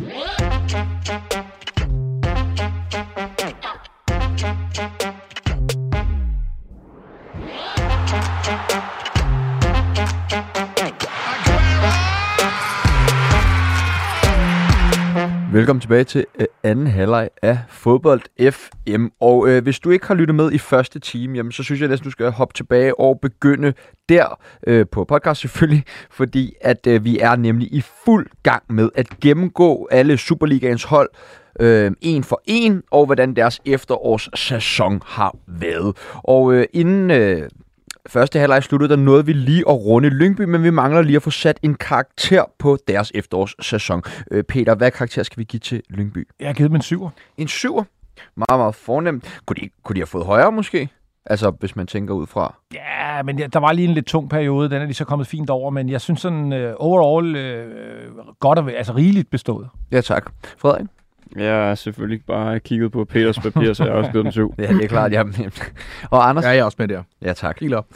What? Velkommen tilbage til øh, anden halvleg af Fodbold FM. Og øh, hvis du ikke har lyttet med i første time, jamen, så synes jeg næsten, du skal hoppe tilbage og begynde der øh, på podcast selvfølgelig, fordi at øh, vi er nemlig i fuld gang med at gennemgå alle Superligaens hold øh, en for en, og hvordan deres efterårssæson har været. Og øh, inden øh, første halvleg sluttede, der nåede vi lige at runde Lyngby, men vi mangler lige at få sat en karakter på deres efterårssæson. Øh, Peter, hvad karakter skal vi give til Lyngby? Jeg har givet dem en syver. En syver? Meget, meget fornemt. Kunne de, kunne de have fået højere måske? Altså, hvis man tænker ud fra. Ja, men der var lige en lidt tung periode. Den er de så kommet fint over, men jeg synes sådan uh, overall uh, godt og altså rigeligt bestået. Ja, tak. Frederik? Jeg har selvfølgelig bare kigget på Peters papir, så jeg har også givet den syv. Ja, det er klart. Ja. Og Anders? Ja, jeg er også med der. Ja, tak. Helt op.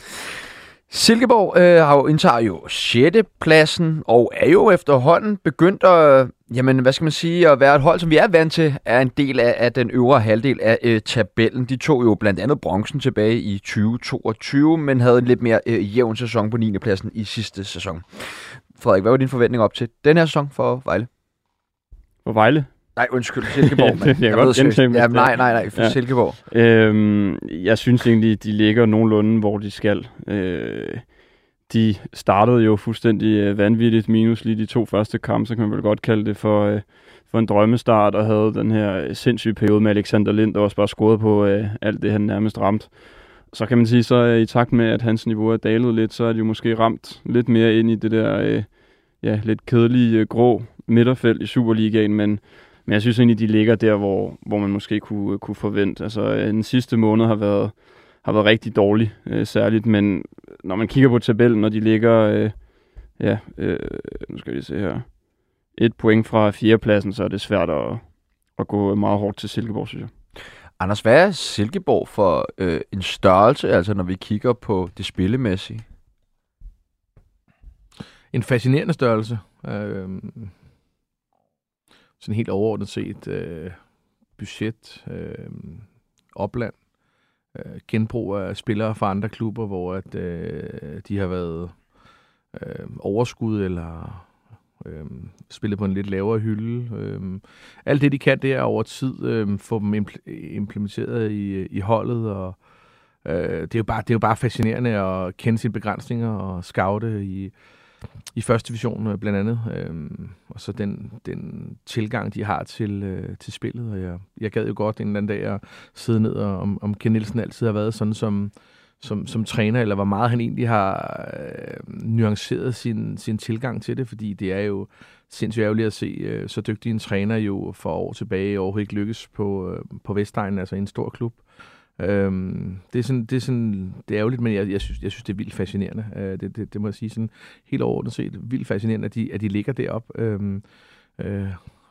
Silkeborg øh, har jo, indtager jo 6. pladsen, og er jo efterhånden begyndt at, jamen, hvad skal man sige, at være et hold, som vi er vant til, er en del af, af den øvre halvdel af øh, tabellen. De tog jo blandt andet bronzen tilbage i 2022, men havde en lidt mere øh, jævn sæson på 9. pladsen i sidste sæson. Frederik, hvad var din forventning op til den her sæson for Vejle? For Vejle? Nej, undskyld, Silkeborg. det kan jeg godt gentage. Ja, nej, nej, nej, for ja. Silkeborg. Øhm, jeg synes egentlig, de ligger nogenlunde, hvor de skal. Øh, de startede jo fuldstændig øh, vanvittigt, minus lige de to første kampe, så kan man vel godt kalde det for, øh, for en drømmestart, og havde den her sindssyge periode med Alexander Lind, der også bare scorede på øh, alt det, han nærmest ramt. Så kan man sige, så i takt med, at hans niveau er dalet lidt, så er de jo måske ramt lidt mere ind i det der øh, ja, lidt kedelige øh, grå midterfelt i Superligaen, men men jeg synes egentlig, de ligger der, hvor, hvor man måske kunne, kunne forvente. Altså, øh, den sidste måned har været, har været rigtig dårlig, øh, særligt. Men når man kigger på tabellen, når de ligger... Øh, ja, øh, nu skal vi se her. Et point fra fjerdepladsen, så er det svært at, at gå meget hårdt til Silkeborg, synes jeg. Anders, hvad er Silkeborg for øh, en størrelse, altså når vi kigger på det spillemæssige? En fascinerende størrelse. Øh, sådan helt overordnet set øh, budget, øh, opland, øh, genbrug af spillere fra andre klubber, hvor at, øh, de har været øh, overskud eller øh, spillet på en lidt lavere hylde. Øh, alt det, de kan, det er over tid øh, få dem impl- implementeret i, i holdet, og øh, det, er jo bare, det er jo bare fascinerende at kende sine begrænsninger og scoute i i første division øh, blandt andet. øh, og så den, den tilgang, de har til, øh, til spillet. Og jeg, jeg gad jo godt en eller anden dag at sidde ned, og om, om Ken Nielsen altid har været sådan som, som, som træner, eller hvor meget han egentlig har øh, nuanceret sin, sin tilgang til det, fordi det er jo sindssygt ærgerligt at se øh, så dygtig en træner jo for år tilbage overhovedet ikke lykkes på, øh, på Vestegnen, altså en stor klub. Øhm, det, er sådan, det er sådan, det er ærgerligt, men jeg, jeg, synes, jeg synes, det er vildt fascinerende. Øh, det, det, det må jeg sige sådan helt overordnet set. Vildt fascinerende, at de, at de ligger deroppe. Øhm, øh,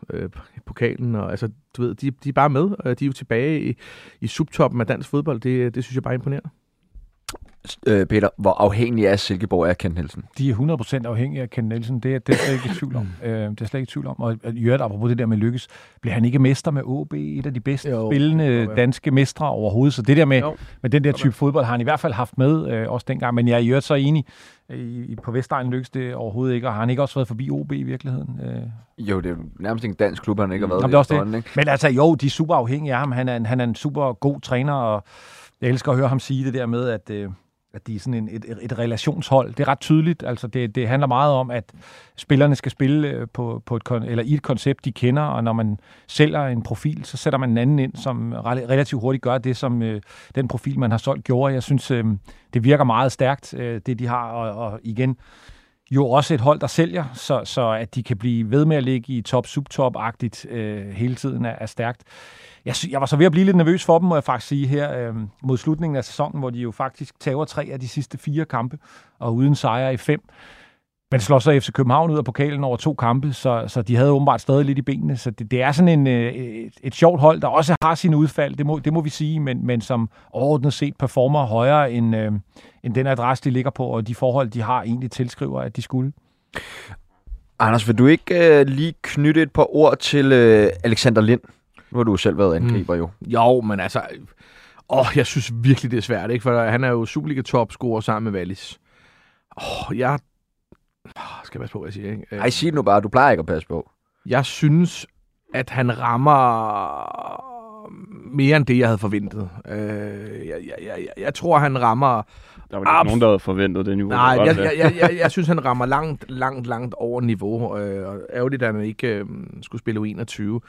øh, pokalen, og altså, du ved, de, de er bare med, og de er jo tilbage i, i subtoppen af dansk fodbold. Det, det synes jeg bare er imponerende øh, Peter, hvor afhængig er Silkeborg af Kent Nielsen? De er 100% afhængige af Kent Nielsen. Det er, det er slet ikke i tvivl om. Mm. øh, det er slet ikke i tvivl om. Og i øvrigt, apropos det der med lykkes, bliver han ikke mester med OB, et af de bedste jo, spillende jo, ja. danske mestre overhovedet. Så det der med, med den der type fodbold har han i hvert fald haft med øh, også dengang. Men jeg er i øvrigt så enig, i, på Vestegnen lykkes det overhovedet ikke, og har han ikke også været forbi OB i virkeligheden? Øh? Jo, det er nærmest en dansk klub, han ikke har været Jamen, det er også det. Ikke? Men altså, jo, de er super afhængige af ham. Han er, en, han er en super god træner, og jeg elsker at høre ham sige det der med, at, øh, at de er sådan en, et, et relationshold. Det er ret tydeligt. Altså det, det handler meget om, at spillerne skal spille øh, på, på et, eller i et koncept, de kender, og når man sælger en profil, så sætter man en anden ind, som relativt hurtigt gør det, som øh, den profil, man har solgt, gjorde. Jeg synes, øh, det virker meget stærkt, øh, det de har, og, og igen, jo også et hold, der sælger, så, så at de kan blive ved med at ligge i top-subtop-agtigt øh, hele tiden er, er stærkt jeg, jeg var så ved at blive lidt nervøs for dem, må jeg faktisk sige her, øh, mod slutningen af sæsonen, hvor de jo faktisk tager tre af de sidste fire kampe, og uden sejre i fem. Men slår så FC København ud af pokalen over to kampe, så, så de havde åbenbart stadig lidt i benene. Så det, det er sådan en, øh, et, et sjovt hold, der også har sine udfald, det må, det må vi sige, men, men som overordnet set performer højere end, øh, end den adresse, de ligger på, og de forhold, de har egentlig tilskriver, at de skulle. Anders, vil du ikke øh, lige knytte et par ord til øh, Alexander Lind? Nu har du selv været angriber, mm. jo. Jo, men altså... Åh, jeg synes virkelig, det er svært, ikke? For han er jo Superliga-topscorer sammen med Wallis. Åh, jeg... Skal jeg passe på, hvad jeg siger, ikke? Ej, sig nu bare, du plejer ikke at passe på. Jeg synes, at han rammer mere end det, jeg havde forventet. Øh, jeg, jeg, jeg, jeg tror, han rammer der var ikke nogen, der havde forventet det niveau. Nej, jeg, jeg, jeg, jeg, jeg synes, han rammer langt, langt, langt over niveau. Øh, og ærgerligt, at han ikke øh, skulle spille U21.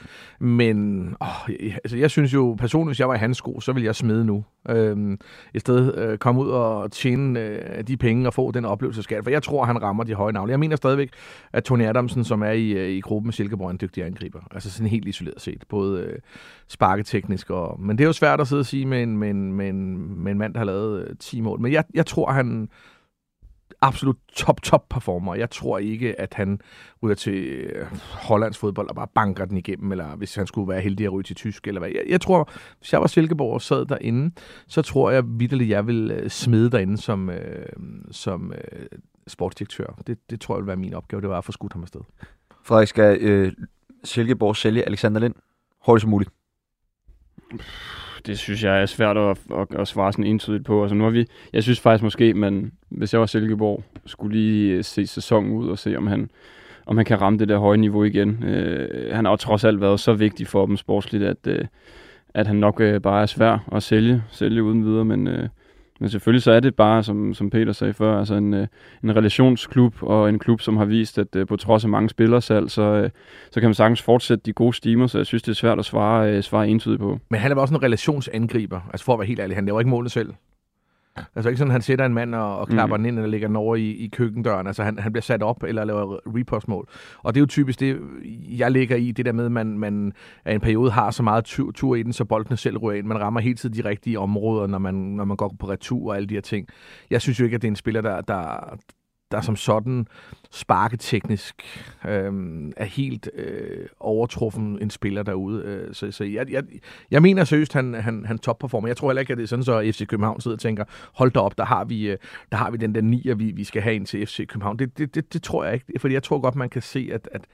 Men åh, jeg, altså, jeg synes jo, personligt, hvis jeg var i hans sko, så ville jeg smide nu. Øh, I stedet øh, komme ud og tjene øh, de penge og få den oplevelse skal. For jeg tror, han rammer de høje navle. Jeg mener stadigvæk, at Tony Adamsen, som er i, øh, i gruppen med Silkeborg, er en dygtig angriber. Altså sådan helt isoleret set. Både øh, sparketeknisk og... Men det er jo svært at sidde og sige med en, med en, med en, med en mand, der har lavet øh, 10 mål. Men jeg, jeg tror, han absolut top, top performer. Jeg tror ikke, at han ryger til øh, Hollands fodbold og bare banker den igennem, eller hvis han skulle være heldig at ryge til tysk, eller hvad. Jeg, jeg tror, hvis jeg var Silkeborg og sad derinde, så tror jeg vidderligt, jeg vil øh, smide derinde som, øh, som øh, sportsdirektør. Det, det tror jeg vil være min opgave, det var at få skudt ham afsted. Frederik, skal øh, Silkeborg sælge Alexander Lind hurtigst som muligt? Det synes jeg er svært at, at, at svare sådan entydigt på. Altså nu har vi, jeg synes faktisk måske, men hvis jeg var Silkeborg, skulle lige øh, se sæsonen ud og se, om han, om han kan ramme det der høje niveau igen. Øh, han har jo trods alt været så vigtig for dem sportsligt, at, øh, at han nok øh, bare er svær at sælge, sælge uden videre, men øh, men selvfølgelig så er det bare, som, som Peter sagde før, altså en, øh, en relationsklub og en klub, som har vist, at øh, på trods af mange spillersalg, så, øh, så kan man sagtens fortsætte de gode stimer, så jeg synes, det er svært at svare, uh, svare entydigt på. Men han er også en relationsangriber, altså for at være helt ærlig, han laver ikke målet selv. Altså ikke sådan, han sætter en mand og, og klapper mm. den ind, eller lægger den over i, i køkkendøren. Altså han, han bliver sat op, eller laver repostmål. Og det er jo typisk det, jeg ligger i, det der med, at man, man af en periode har så meget tur, tur i den, så boldene selv rører ind. Man rammer hele tiden de rigtige områder, når man, når man går på retur og alle de her ting. Jeg synes jo ikke, at det er en spiller, der, der, der som sådan sparketeknisk øh, er helt øh, overtruffen en spiller derude. Øh, så så jeg, jeg, jeg mener seriøst, han, han, han topperformer. Jeg tror heller ikke, at det er sådan, så FC København sidder og tænker, hold da op, der har vi, øh, der har vi den der nier, vi, vi skal have ind til FC København. Det, det, det, det tror jeg ikke, fordi jeg tror godt, man kan se, at, at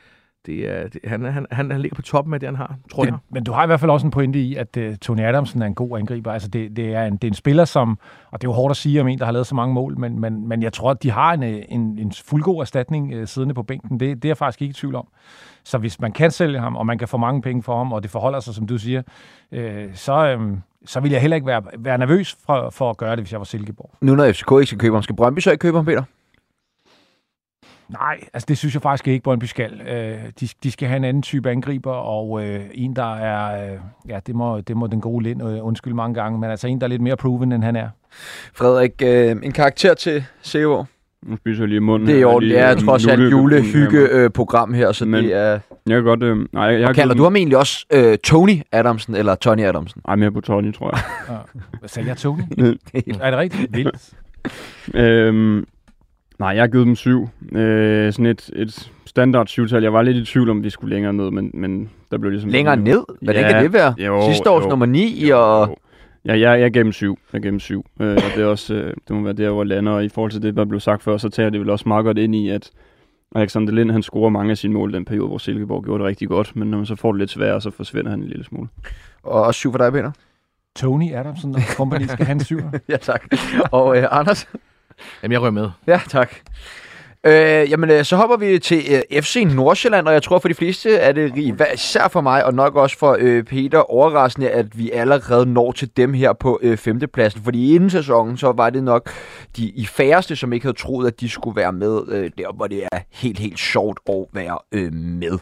det er, det, han, han, han, han ligger på toppen af det, han har, tror det, jeg. Men du har i hvert fald også en pointe i, at uh, Tony Adamsen er en god angriber. Altså det, det, er en, det er en spiller, som, og det er jo hårdt at sige om en, der har lavet så mange mål, men, men, men jeg tror, at de har en, øh, en, en fuldgod erstatning uh, siddende på bænken. Det, det er jeg faktisk ikke i tvivl om. Så hvis man kan sælge ham, og man kan få mange penge for ham, og det forholder sig, som du siger, uh, så, um, så vil jeg heller ikke være, være nervøs for, for at gøre det, hvis jeg var Silkeborg. Nu når FCK ikke skal købe ham, skal Brøndby så ikke købe ham, Peter? Nej, altså det synes jeg faktisk ikke, Brøndby skal. Øh, de, de skal have en anden type angriber, og øh, en, der er, øh, ja, det må, det må den gode Lind øh, undskylde mange gange, men altså en, der er lidt mere proven, end han er. Frederik, øh, en karakter til Sevo. Nu spiser jeg lige munden. Det er jo, det er trods alt julehygge-program her, så men det er... Jeg kan godt... Øh, nej, jeg, jeg kalder du ham egentlig også øh, Tony Adamsen, eller Tony Adamsen? Nej, mere på Tony, tror jeg. ja. Hvad sagde jeg, Tony? er det rigtigt? Vildt. øhm, Nej, jeg har givet dem syv. Øh, sådan et, et standard syvtal. Jeg var lidt i tvivl om, vi skulle længere ned, men, men der blev ligesom... Længere ned? Hvordan ja, kan det være? Jo, Sidste års jo, nummer 9 jo, og... Jo. Ja, jeg, jeg gav dem syv. Jeg gav dem syv. Øh, og det, er også, øh, det må være der, hvor jeg lander. Og i forhold til det, der blev sagt før, så tager det vel også meget godt ind i, at Alexander Lind, han scorer mange af sine mål i den periode, hvor Silkeborg gjorde det rigtig godt. Men når man så får det lidt sværere, så forsvinder han en lille smule. Og også syv for dig, Peter? Tony Adamsen og company skal have en syv. ja, tak. Og øh, Anders? Jamen, jeg rører med. Ja, tak. Øh, jamen, øh, så hopper vi til øh, FC Nordsjælland, og jeg tror for de fleste er det især for mig, og nok også for øh, Peter, overraskende, at vi allerede når til dem her på øh, femtepladsen. Fordi inden sæsonen, så var det nok de i færreste, som ikke havde troet, at de skulle være med øh, der, hvor det er helt, helt sjovt at være øh, med.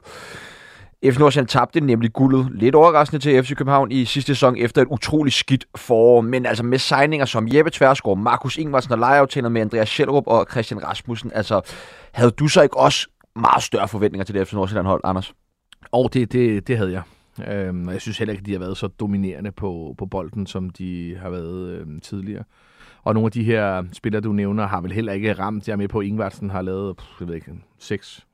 FC Nordsjælland tabte nemlig guldet lidt overraskende til FC København i sidste sæson efter et utroligt skidt forår. Men altså med signinger som Jeppe Tversgaard, Markus Ingvarsen og lejeaftaler med Andreas Schellrup og Christian Rasmussen, altså havde du så ikke også meget større forventninger til det FC Nordsjælland hold, Anders? Og det, det, det havde jeg. Øhm, jeg synes heller ikke, at de har været så dominerende på, på bolden, som de har været øhm, tidligere. Og nogle af de her spillere, du nævner, har vel heller ikke ramt. Jeg er med på, at Ingvartsen har lavet, pff, jeg ved ikke, seks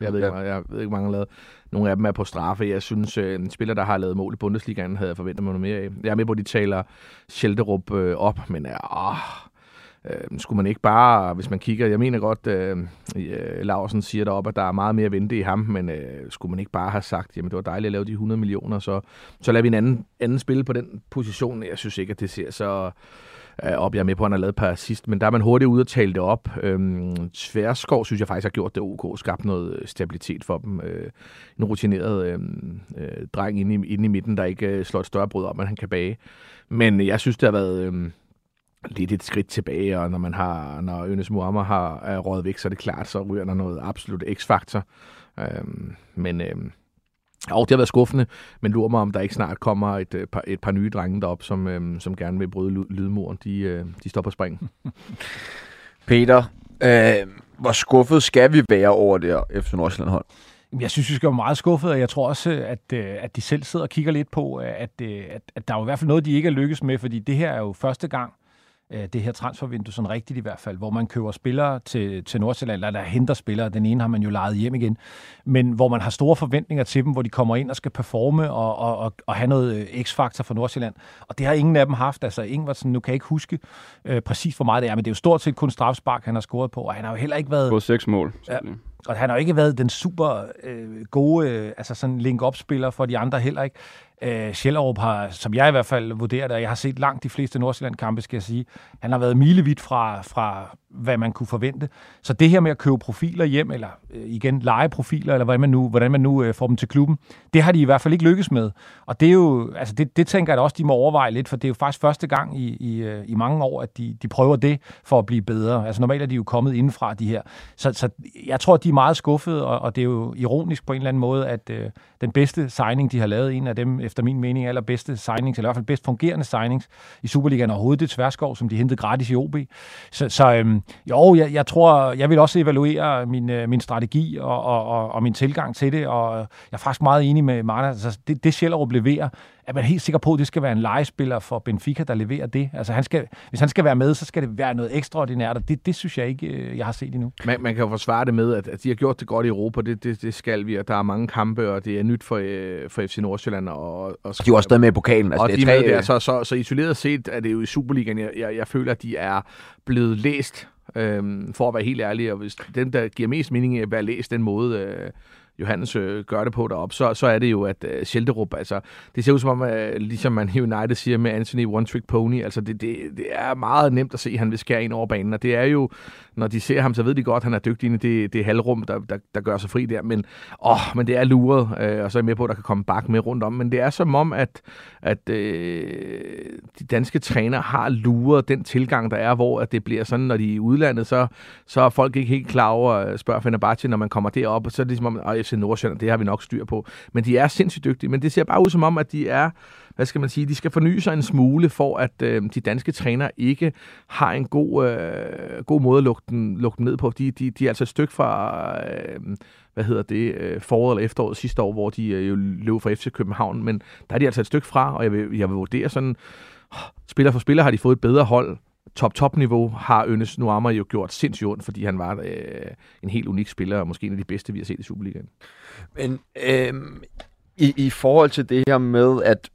jeg ved, ikke, jeg ved ikke, hvor mange har lavet. Nogle af dem er på straffe. Jeg synes, øh, en spiller, der har lavet mål i Bundesligaen, havde jeg forventet mig noget mere af. Jeg er med på, at de taler Schelderup øh, op, men ja, åh, øh, skulle man ikke bare, hvis man kigger, jeg mener godt, øh, øh Larsen siger deroppe, at der er meget mere at vente i ham, men øh, skulle man ikke bare have sagt, jamen det var dejligt at lave de 100 millioner, så, så lader vi en anden, anden spille på den position. Jeg synes ikke, at det ser så Øh, op. Jeg er med på, at han har lavet et par assist, men der er man hurtigt ude og tale det op. Øhm, Sværskov synes jeg faktisk har gjort det ok, skabt noget stabilitet for dem. Øh, en rutineret øh, øh, dreng inde i, inde i midten, der ikke øh, slår et større brud op, men han kan bage. Men jeg synes, det har været... Øh, lidt et skridt tilbage, og når man har, når Ønes Muammer har er rådet væk, så er det klart, så ryger der noget absolut x-faktor. Øhm, men øhm, og det har været skuffende, men lurer mig, om der ikke snart kommer et, et, øh, par, et par nye drenge derop, som, øhm, som gerne vil bryde lydmuren. De, øh, de står på spring. Peter, øh, hvor skuffet skal vi være over det her FC Nordsjælland hold? Jeg synes, vi skal være meget skuffet, og jeg tror også, at, øh, at de selv sidder og kigger lidt på, at, at, at der er i hvert fald noget, de ikke er lykkes med, fordi det her er jo første gang, Øh, det her transfervindue, sådan rigtigt i hvert fald, hvor man køber spillere til, til Nordsjælland, eller der henter spillere. Den ene har man jo lejet hjem igen. Men hvor man har store forventninger til dem, hvor de kommer ind og skal performe og, og, og, og have noget øh, x-faktor for Nordsjælland. Og det har ingen af dem haft. Altså Ingvartsen, nu kan jeg ikke huske øh, præcis, hvor meget det er, men det er jo stort set kun strafspark, han har scoret på, og han har jo heller ikke været... På seks mål. Ja, og han har jo ikke været den super øh, gode øh, altså sådan link-up-spiller for de andre heller ikke. Øh, Schellerup har, som jeg i hvert fald vurderer det, og jeg har set langt de fleste Nordsjælland-kampe, skal jeg sige, han har været milevidt fra, fra, hvad man kunne forvente. Så det her med at købe profiler hjem, eller øh, igen lege profiler, eller hvordan man nu, hvordan man nu øh, får dem til klubben, det har de i hvert fald ikke lykkes med. Og det er jo, altså det, det tænker jeg også, de må overveje lidt, for det er jo faktisk første gang i, i, øh, i mange år, at de, de prøver det for at blive bedre. Altså normalt er de jo kommet indenfra, de her. Så, så jeg tror, de er meget skuffede, og, og det er jo ironisk på en eller anden måde, at øh, den bedste signing, de har lavet, en af dem, efter min mening, allerbedste signings, eller i hvert fald bedst fungerende signings i Superligaen overhovedet, det er Tverskov, som de hentede gratis i OB. Så, så øhm, øhm, jo, jeg, jeg tror, jeg vil også evaluere min, øh, min strategi og, og, og, og min tilgang til det, og jeg er faktisk meget enig med Martha. Altså, det, det Sjællerup leverer, er man helt sikker på, at det skal være en legespiller for Benfica, der leverer det. Altså, han skal, hvis han skal være med, så skal det være noget ekstraordinært, og det, det synes jeg ikke, øh, jeg har set endnu. Man, man kan jo forsvare det med, at, at de har gjort det godt i Europa, det, det, det skal vi, og der er mange kampe, og det er nyt for, øh, for FC Nordsjælland. Og, og de er også stadig med i pokalen. Altså, og det er de tre, med der, så, så, så isoleret set er det jo i Superligaen, jeg, jeg, jeg føler, at de er blevet læst, øhm, for at være helt ærlig, og hvis dem, der giver mest mening at være læst den måde, øh, Johannes øh, gør det på derop, så, så er det jo, at øh, Schelderup, altså, det ser ud som om, øh, ligesom man i United siger med Anthony One Trick Pony, altså det, det, det er meget nemt at se, at han vil skære ind over banen, og det er jo, når de ser ham, så ved de godt, at han er dygtig i det, det halvrum, der, der, der gør sig fri der, men, åh, men det er luret, øh, og så er jeg med på, at der kan komme bak med rundt om, men det er som om, at, at øh, de danske træner har luret den tilgang, der er, hvor at det bliver sådan, når de er i udlandet, så, så er folk ikke helt klar over, øh, spørger Fenerbahce, når man kommer derop, og så er det ligesom om, FC Nordsjælland, det har vi nok styr på. Men de er sindssygt dygtige, men det ser bare ud som om, at de er, hvad skal man sige, de skal forny sig en smule, for at øh, de danske trænere ikke har en god, øh, god måde at lukke den, lukke den ned på. De, de, de er altså et stykke fra, øh, hvad hedder det, øh, foråret eller efteråret sidste år, hvor de øh, jo løb fra FC København, men der er de altså et stykke fra, og jeg vil, jeg vil vurdere sådan, spiller for spiller har de fået et bedre hold, top-top-niveau har Ønes Nuama jo gjort sindssygt ondt, fordi han var øh, en helt unik spiller, og måske en af de bedste, vi har set i Superligaen. Men øh, i, i forhold til det her med, at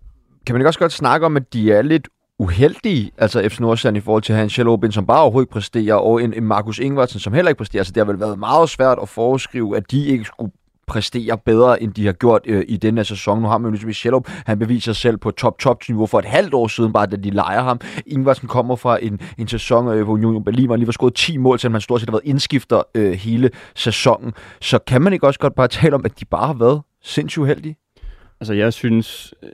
kan man ikke også godt snakke om, at de er lidt uheldige, altså FC Nordsjælland i forhold til Hans Obin, som bare overhovedet ikke præsterer, og en, en Markus Ingvartsen, som heller ikke præsterer. Så det har vel været meget svært at foreskrive, at de ikke skulle præstere bedre, end de har gjort øh, i denne sæson. Nu har man jo ligesom i Shellup, han beviser sig selv på top-top-niveau for et halvt år siden, bare da de leger ham. Ingvarsen kommer fra en, en sæson, øh, hvor Union Berlin var lige var skåret 10 mål, selvom han stort set har været indskifter øh, hele sæsonen. Så kan man ikke også godt bare tale om, at de bare har været sindssygt uheldige? Altså, jeg synes, øh,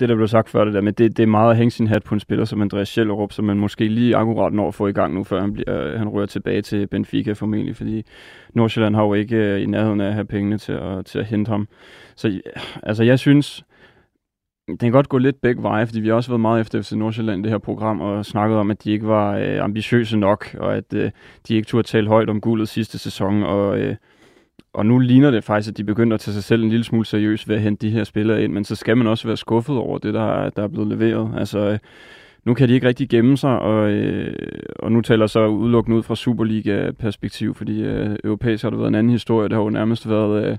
det der blev sagt før det der, men det, det er meget at hænge sin hat på en spiller som Andreas Schellerup, som man måske lige akkurat når at få i gang nu, før han, bliver, øh, han rører tilbage til Benfica formentlig, fordi Nordsjælland har jo ikke øh, i nærheden af at have pengene til at, til at hente ham. Så altså, jeg synes, det kan godt gå lidt begge veje, fordi vi har også været meget efter FC Nordsjælland i det her program, og snakket om, at de ikke var øh, ambitiøse nok, og at øh, de ikke turde tale højt om guldet sidste sæson, og øh, og nu ligner det faktisk, at de begynder at tage sig selv en lille smule seriøst ved at hente de her spillere ind, men så skal man også være skuffet over det, der er, der er blevet leveret. Altså, øh, nu kan de ikke rigtig gemme sig, og, øh, og nu taler så udelukkende ud fra Superliga-perspektiv, fordi øh, europæisk har det været en anden historie. Det har jo nærmest været øh,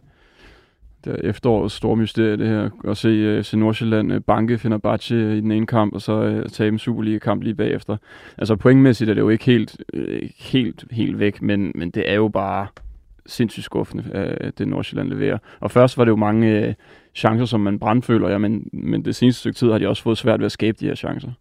det efterårets store mysterie, det her. At se øh, se Nordsjælland øh, banke Fenerbahce øh, i den ene kamp, og så øh, tage en Superliga-kamp lige bagefter. Altså pointmæssigt er det jo ikke helt, øh, helt, helt væk, men, men det er jo bare sindssygt skuffende, øh, det Nordsjælland leverer. Og først var det jo mange øh, chancer, som man brandføler, ja, men, men det seneste stykke tid har de også fået svært ved at skabe de her chancer.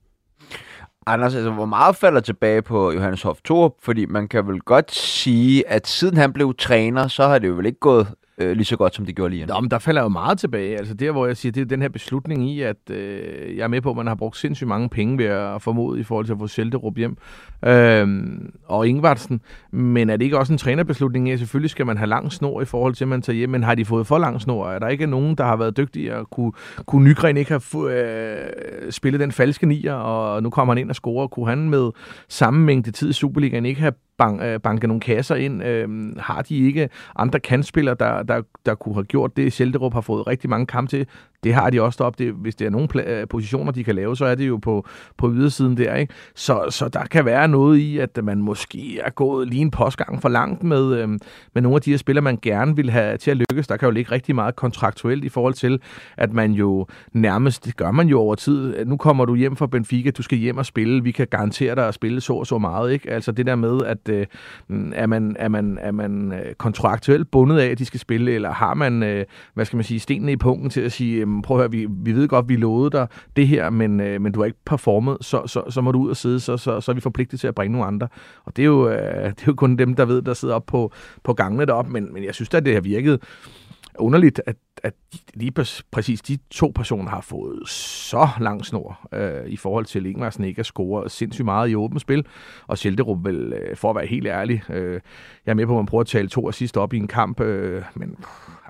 Anders, altså, hvor meget falder tilbage på Johannes Hoff Thorup? Fordi man kan vel godt sige, at siden han blev træner, så har det jo vel ikke gået øh, lige så godt, som det gjorde lige. Nå, men der falder jo meget tilbage. Altså der, hvor jeg siger, det er den her beslutning i, at øh, jeg er med på, at man har brugt sindssygt mange penge ved at formode i forhold til at få Schelderup hjem. Øhm, og Ingvartsen. Men er det ikke også en trænerbeslutning i, at selvfølgelig skal man have lang snor i forhold til, at man tager hjem, men har de fået for lang snor? Er der ikke nogen, der har været dygtige at kunne, kunne Nygren ikke have øh, spillet den falske nier, og nu kommer han ind og scorer. Kunne han med samme mængde tid i Superligaen ikke have bank, øh, banke nogle kasser ind. Øh, har de ikke andre kantspillere, der, der, der kunne have gjort det? Sjælderup har fået rigtig mange kampe til. Det har de også deroppe. Det, hvis det er nogle pla- øh, positioner, de kan lave, så er det jo på, på ydersiden der. Ikke? Så, så der kan være noget i, at man måske er gået lige en postgang for langt med, øh, med nogle af de her spillere, man gerne vil have til at lykkes. Der kan jo ligge rigtig meget kontraktuelt i forhold til, at man jo nærmest, det gør man jo over tid. Nu kommer du hjem fra Benfica, du skal hjem og spille. Vi kan garantere dig at spille så og så meget. Ikke? Altså det der med, at øh, mm, er, man, er, man, er man øh, kontraktuelt bundet af, at de skal spille, eller har man, øh, hvad skal man sige, stenene i punkten til at sige, prøv at høre, vi, vi ved godt, vi lovede dig det her, men, øh, men du har ikke performet, så, så, så må du ud og sidde, så, så, så er vi forpligtet til at bringe nogle andre. Og det er jo, øh, det er jo kun dem, der ved, der sidder op på, på gangene deroppe, men, men jeg synes da, det har virket underligt, at, at lige præcis de to personer har fået så lang snor øh, i forhold til Ingemarsen ikke at score sindssygt meget i åbent spil, og Sjælderup vel, øh, for at være helt ærlig, øh, jeg er med på, at man prøver at tale to og sidst op i en kamp, øh, men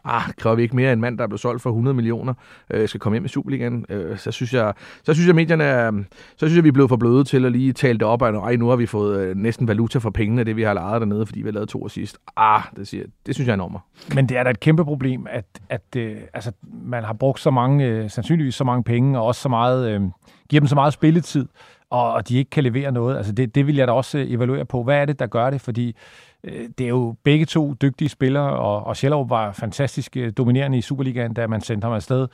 ah, kræver vi ikke mere en mand, der er blevet solgt for 100 millioner, øh, skal komme hjem i Superligaen, øh, så synes jeg, så synes jeg, medierne er, mm, så synes jeg, vi er blevet for bløde til at lige tale det op, og ej, nu har vi fået øh, næsten valuta for pengene, det vi har lejet dernede, fordi vi har lavet to og sidst. Ah, det, siger, det synes jeg er enormt. Men det er da et kæmpe problem, at, at øh, altså, man har brugt så mange, øh, sandsynligvis så mange penge, og også så meget, øh, giver dem så meget spilletid, og, og de ikke kan levere noget. Altså det, det vil jeg da også øh, evaluere på. Hvad er det, der gør det? Fordi Øh, det er jo begge to dygtige spillere, og, og Schellerup var fantastisk øh, dominerende i Superligaen, da man sendte ham afsted.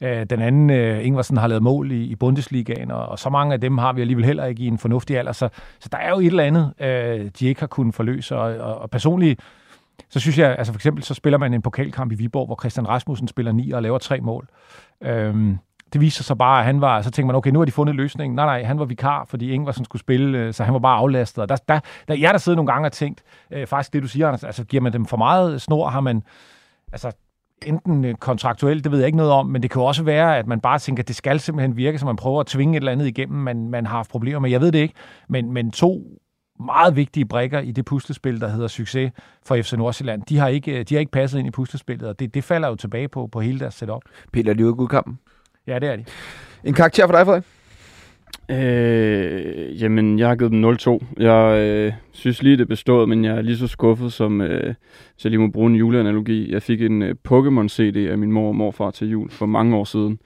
Øh, den anden, Ingvarsen, har lavet mål i, i Bundesligaen, og, og så mange af dem har vi alligevel heller ikke i en fornuftig alder. Så, så der er jo et eller andet, de ikke har kunnet forløse, og, og, og personligt så synes jeg, altså for eksempel så spiller man en pokalkamp i Viborg, hvor Christian Rasmussen spiller ni og laver tre mål. Øhm, det viser sig bare, at han var, så tænkte man, okay, nu har de fundet løsningen. Nej, nej, han var vikar, fordi Ingvarsen skulle spille, øh, så han var bare aflastet. Og der, der, der, jeg der sidder nogle gange og tænkt, øh, faktisk det du siger, Anders, altså giver man dem for meget snor, har man, altså enten øh, kontraktuelt, det ved jeg ikke noget om, men det kan jo også være, at man bare tænker, at det skal simpelthen virke, så man prøver at tvinge et eller andet igennem, man, man har haft problemer med. Jeg ved det ikke, men, men to meget vigtige brikker i det puslespil, der hedder succes for FC Nordsjælland. De har ikke, øh, de har ikke passet ind i puslespillet, og det, det falder jo tilbage på, på hele deres setup. Peter, er kampen? Ja, det er de. En karakter for dig, Frederik? Øh, jamen, jeg har givet dem 0-2. Jeg øh, synes lige, det bestået, men jeg er lige så skuffet, som øh, så jeg lige må bruge en juleanalogi. Jeg fik en øh, Pokémon-CD af min mor og morfar til jul for mange år siden.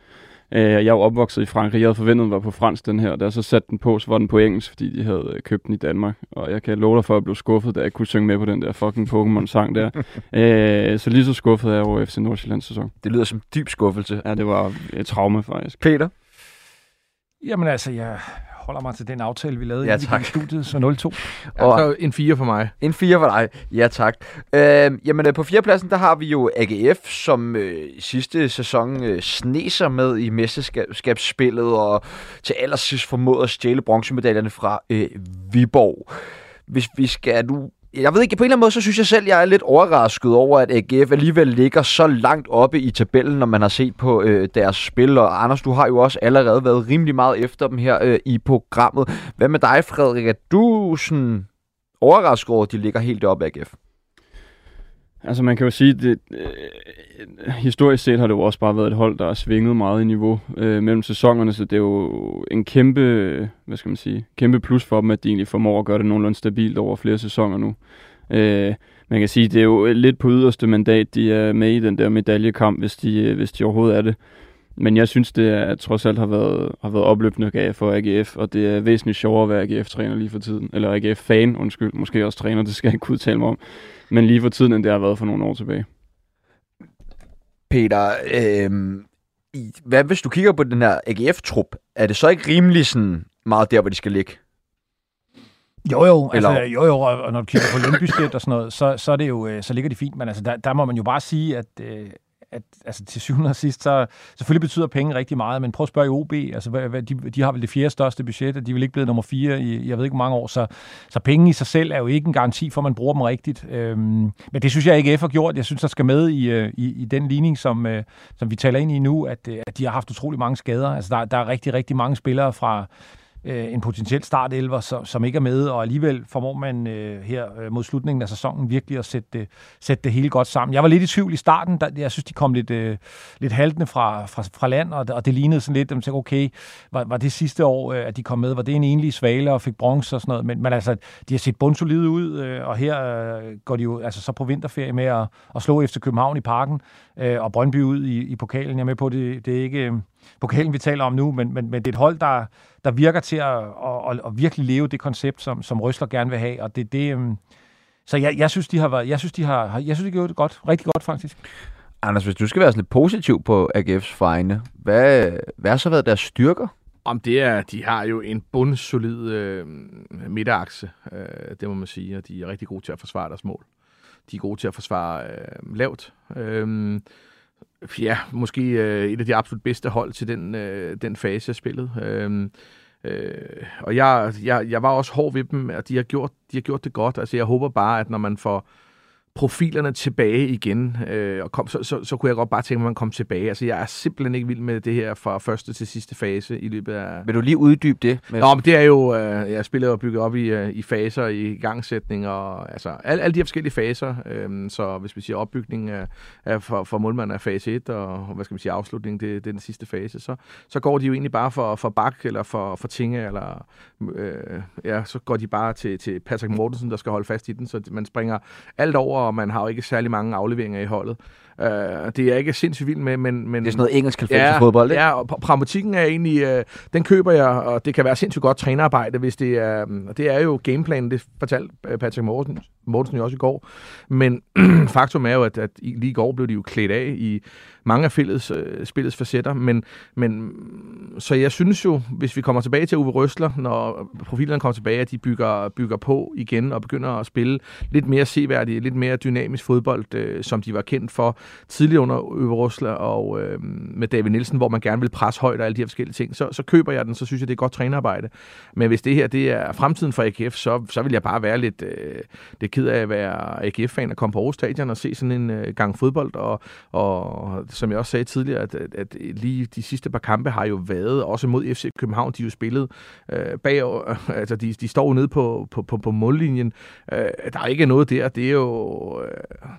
Øh, jeg er jo opvokset i Frankrig. Jeg havde forventet, at den var på fransk, den her. Da jeg så satte den på, så var den på engelsk, fordi de havde øh, købt den i Danmark. Og jeg kan love dig for, at jeg blev skuffet, da jeg kunne synge med på den der fucking Pokémon-sang der. øh, så lige så skuffet er jeg over FC Nordsjællands sæson. Det lyder som dyb skuffelse. Ja, det var et traume faktisk. Peter? Jamen altså, jeg holder mig til den aftale, vi lavede ja, i studiet, så 0-2. Og så en 4 for mig. En 4 for dig, ja tak. Øh, jamen på fjerdepladsen, der har vi jo AGF, som øh, sidste sæson øh, sneser med i mesterskabsspillet, og til allersidst formåede at stjæle bronzemedaljerne fra øh, Viborg. Hvis vi skal nu jeg ved ikke, på en eller anden måde, så synes jeg selv, jeg er lidt overrasket over, at AGF alligevel ligger så langt oppe i tabellen, når man har set på øh, deres spil. Og Anders, du har jo også allerede været rimelig meget efter dem her øh, i programmet. Hvad med dig, Frederik? Er du sådan overrasket over, at de ligger helt oppe AGF? Altså man kan jo sige, det, øh, historisk set har det jo også bare været et hold, der har svinget meget i niveau øh, mellem sæsonerne, så det er jo en kæmpe, øh, hvad skal man sige, kæmpe plus for dem, at de egentlig formår at gøre det nogenlunde stabilt over flere sæsoner nu. Øh, man kan sige, det er jo lidt på yderste mandat, de er med i den der medaljekamp, hvis de, øh, hvis de overhovedet er det. Men jeg synes, det er, trods alt har været, har været opløbende for AGF, og det er væsentligt sjovere at være AGF-træner lige for tiden. Eller AGF-fan, undskyld. Måske også træner, det skal jeg ikke kunne udtale mig om. Men lige for tiden, end det har været for nogle år tilbage. Peter, øh, hvad hvis du kigger på den her AGF-trup, er det så ikke rimelig sådan meget der, hvor de skal ligge? Jo jo, altså, jo jo, og når du kigger på lønbudget og sådan noget, så, så, er det jo, øh, så ligger de fint, men altså, der, der må man jo bare sige, at, øh, at altså, til syvende og sidst, så selvfølgelig betyder penge rigtig meget, men prøv at spørge i OB, altså, hvad, hvad, de, de har vel det fjerde største budget, og de vil ikke blive nummer fire i, jeg ved ikke, hvor mange år, så, så penge i sig selv er jo ikke en garanti for, at man bruger dem rigtigt. Øhm, men det synes jeg ikke, F har gjort. Jeg synes, der skal med i, øh, i, i den ligning, som, øh, som vi taler ind i nu, at, øh, at de har haft utrolig mange skader. Altså, der, der er rigtig, rigtig mange spillere fra, øh, en potentiel startelver, som, som ikke er med, og alligevel formår man øh, her øh, mod slutningen af sæsonen virkelig at sætte det, sætte det hele godt sammen. Jeg var lidt i tvivl i starten, der, jeg synes, de kom lidt, øh, lidt haltende fra, fra, fra land, og, og det lignede sådan lidt, at man tænkte, okay, var, var det sidste år, øh, at de kom med, var det en enlig svale og fik bronze og sådan noget, men, men altså, de har set bundsolide ud, øh, og her øh, går de jo altså så på vinterferie med at, at slå efter København i parken, øh, og Brøndby ud i, i pokalen. Jeg er med på, det, det er ikke... Øh, pokalen, vi taler om nu, men, men, men det er et hold, der, der virker til at, at, at, at virkelig leve det koncept, som, som Røsler gerne vil have, og det, det um, så jeg, jeg synes, de har været, jeg synes, de har, jeg synes, de har gjort det godt, rigtig godt faktisk. Anders, hvis du skal være sådan lidt positiv på AGF's vegne, hvad, hvad har så været deres styrker? Om det er, de har jo en bundsolid øh, midterakse, øh, det må man sige, og de er rigtig gode til at forsvare deres mål. De er gode til at forsvare øh, lavt. Øh, ja, måske øh, et af de absolut bedste hold til den, øh, den fase af spillet. Øh, øh, og jeg, jeg, jeg var også hård ved dem, og de har, gjort, de har gjort det godt. Altså, jeg håber bare, at når man får profilerne tilbage igen, øh, og kom, så, så, så kunne jeg godt bare tænke mig, at man kom tilbage. Altså, jeg er simpelthen ikke vild med det her fra første til sidste fase i løbet af... Vil du lige uddybe det? Med... Nå, men det er jo, øh, jeg spiller og bygget op i, øh, i faser, i gangsætning, og altså, alle, alle de her forskellige faser. Øh, så hvis vi siger opbygning af, af for, for målmanden af fase 1, og hvad skal man sige, afslutning, det, det er den sidste fase, så, så går de jo egentlig bare for, for bak, eller for, for tinge, eller øh, ja, så går de bare til, til Patrick Mortensen, der skal holde fast i den, så man springer alt over og man har jo ikke særlig mange afleveringer i holdet. Uh, det er jeg ikke sindssygt vild med, men... men det er sådan noget engelsk ja, fodbold, ikke? Ja, og pragmatikken er egentlig... Uh, den køber jeg, og det kan være sindssygt godt trænerarbejde, hvis det er... Um, det er jo gameplanen, det fortalte Patrick Morten, Mortensen jo også i går. Men faktum er jo, at, at lige i går blev de jo klædt af i mange af fælles, øh, spillets facetter, men, men så jeg synes jo, hvis vi kommer tilbage til Uwe Røsler, når profilerne kommer tilbage, at de bygger, bygger på igen og begynder at spille lidt mere seværdige, lidt mere dynamisk fodbold, øh, som de var kendt for tidligere under Øve Rusler og øh, med David Nielsen, hvor man gerne vil presse højt og alle de her forskellige ting, så, så køber jeg den, så synes jeg, det er godt trænerarbejde. Men hvis det her det er fremtiden for AGF, så, så vil jeg bare være lidt, øh, det ked af at være AGF-fan og komme på Aarhus Stadion og se sådan en øh, gang fodbold, og, og som jeg også sagde tidligere, at, at, at lige de sidste par kampe har jo været, også mod FC København, de jo spillet øh, bag, øh, altså de, de står nede på, på, på, på mållinjen. Øh, der er ikke noget der, det er jo, øh,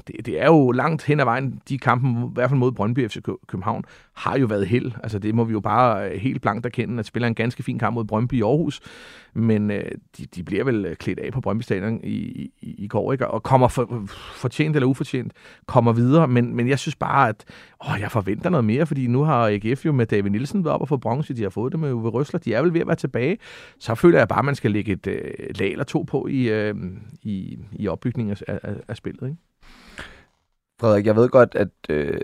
det, det er jo langt hen ad vejen, de kampe, i hvert fald mod Brøndby FC København, har jo været held. Altså det må vi jo bare øh, helt blankt erkende, at spiller en ganske fin kamp mod Brøndby i Aarhus, men øh, de, de bliver vel øh, klædt af på Brøndby Stadion i, i, i går, ikke? og kommer for, fortjent eller ufortjent, kommer videre, men, men jeg synes bare, at åh, jeg forventer noget mere, fordi nu har AGF jo med David Nielsen været op og få bronze, de har fået det med øh, Uwe Røsler, de er vel ved at være tilbage, så føler jeg bare, at man skal lægge et øh, lag eller to på i, øh, i, i opbygningen af, af, af spillet. Ikke? Frederik, jeg ved godt, at øh,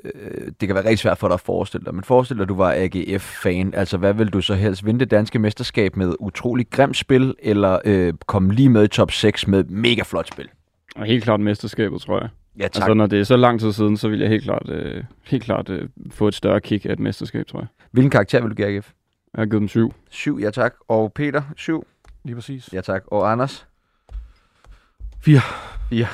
det kan være rigtig svært for dig at forestille dig, men forestil dig, at du var AGF-fan. Altså, hvad vil du så helst? Vinde det danske mesterskab med utrolig grimt spil, eller øh, komme lige med i top 6 med mega flot spil? Og helt klart mesterskabet, tror jeg. Ja, tak. Altså, når det er så lang tid siden, så vil jeg helt klart, øh, helt klart øh, få et større kick af et mesterskab, tror jeg. Hvilken karakter vil du give AGF? Jeg har givet dem syv. Syv, ja tak. Og Peter, syv. Lige præcis. Ja tak. Og Anders? Fire. Fire.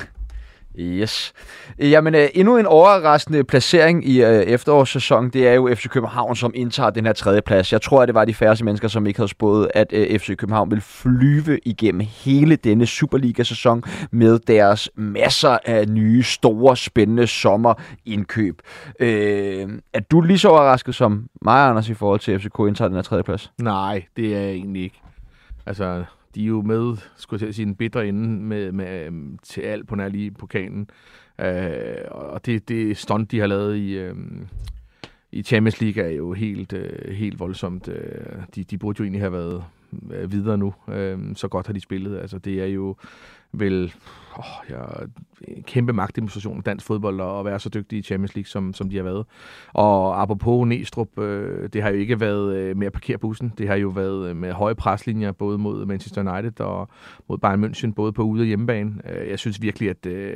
Yes. Jamen, øh, endnu en overraskende placering i øh, efterårssæsonen, det er jo FC København, som indtager den her tredje plads. Jeg tror, at det var de færreste mennesker, som ikke havde spået, at øh, FC København vil flyve igennem hele denne Superliga-sæson med deres masser af nye, store, spændende sommerindkøb. Øh, er du lige så overrasket som mig, Anders, i forhold til, at FCK indtager den her tredje plads? Nej, det er jeg egentlig ikke. Altså, de er jo med, skulle jeg sige, en bitter ende med, med, øhm, til alt på nær lige pokalen. Øh, og det, det stunt, de har lavet i, øh, i Champions League er jo helt, øh, helt voldsomt. Øh, de, de burde jo egentlig have været øh, videre nu. Øh, så godt har de spillet. Altså, det er jo vil oh, ja, kæmpe magtdemonstration af dansk fodbold at være så dygtige i Champions League, som, som de har været. Og apropos Næstrup, øh, det har jo ikke været øh, med at parkere bussen. Det har jo været øh, med høje preslinjer, både mod Manchester United og mod Bayern München, både på ude- og hjemmebane. Øh, jeg synes virkelig, at øh,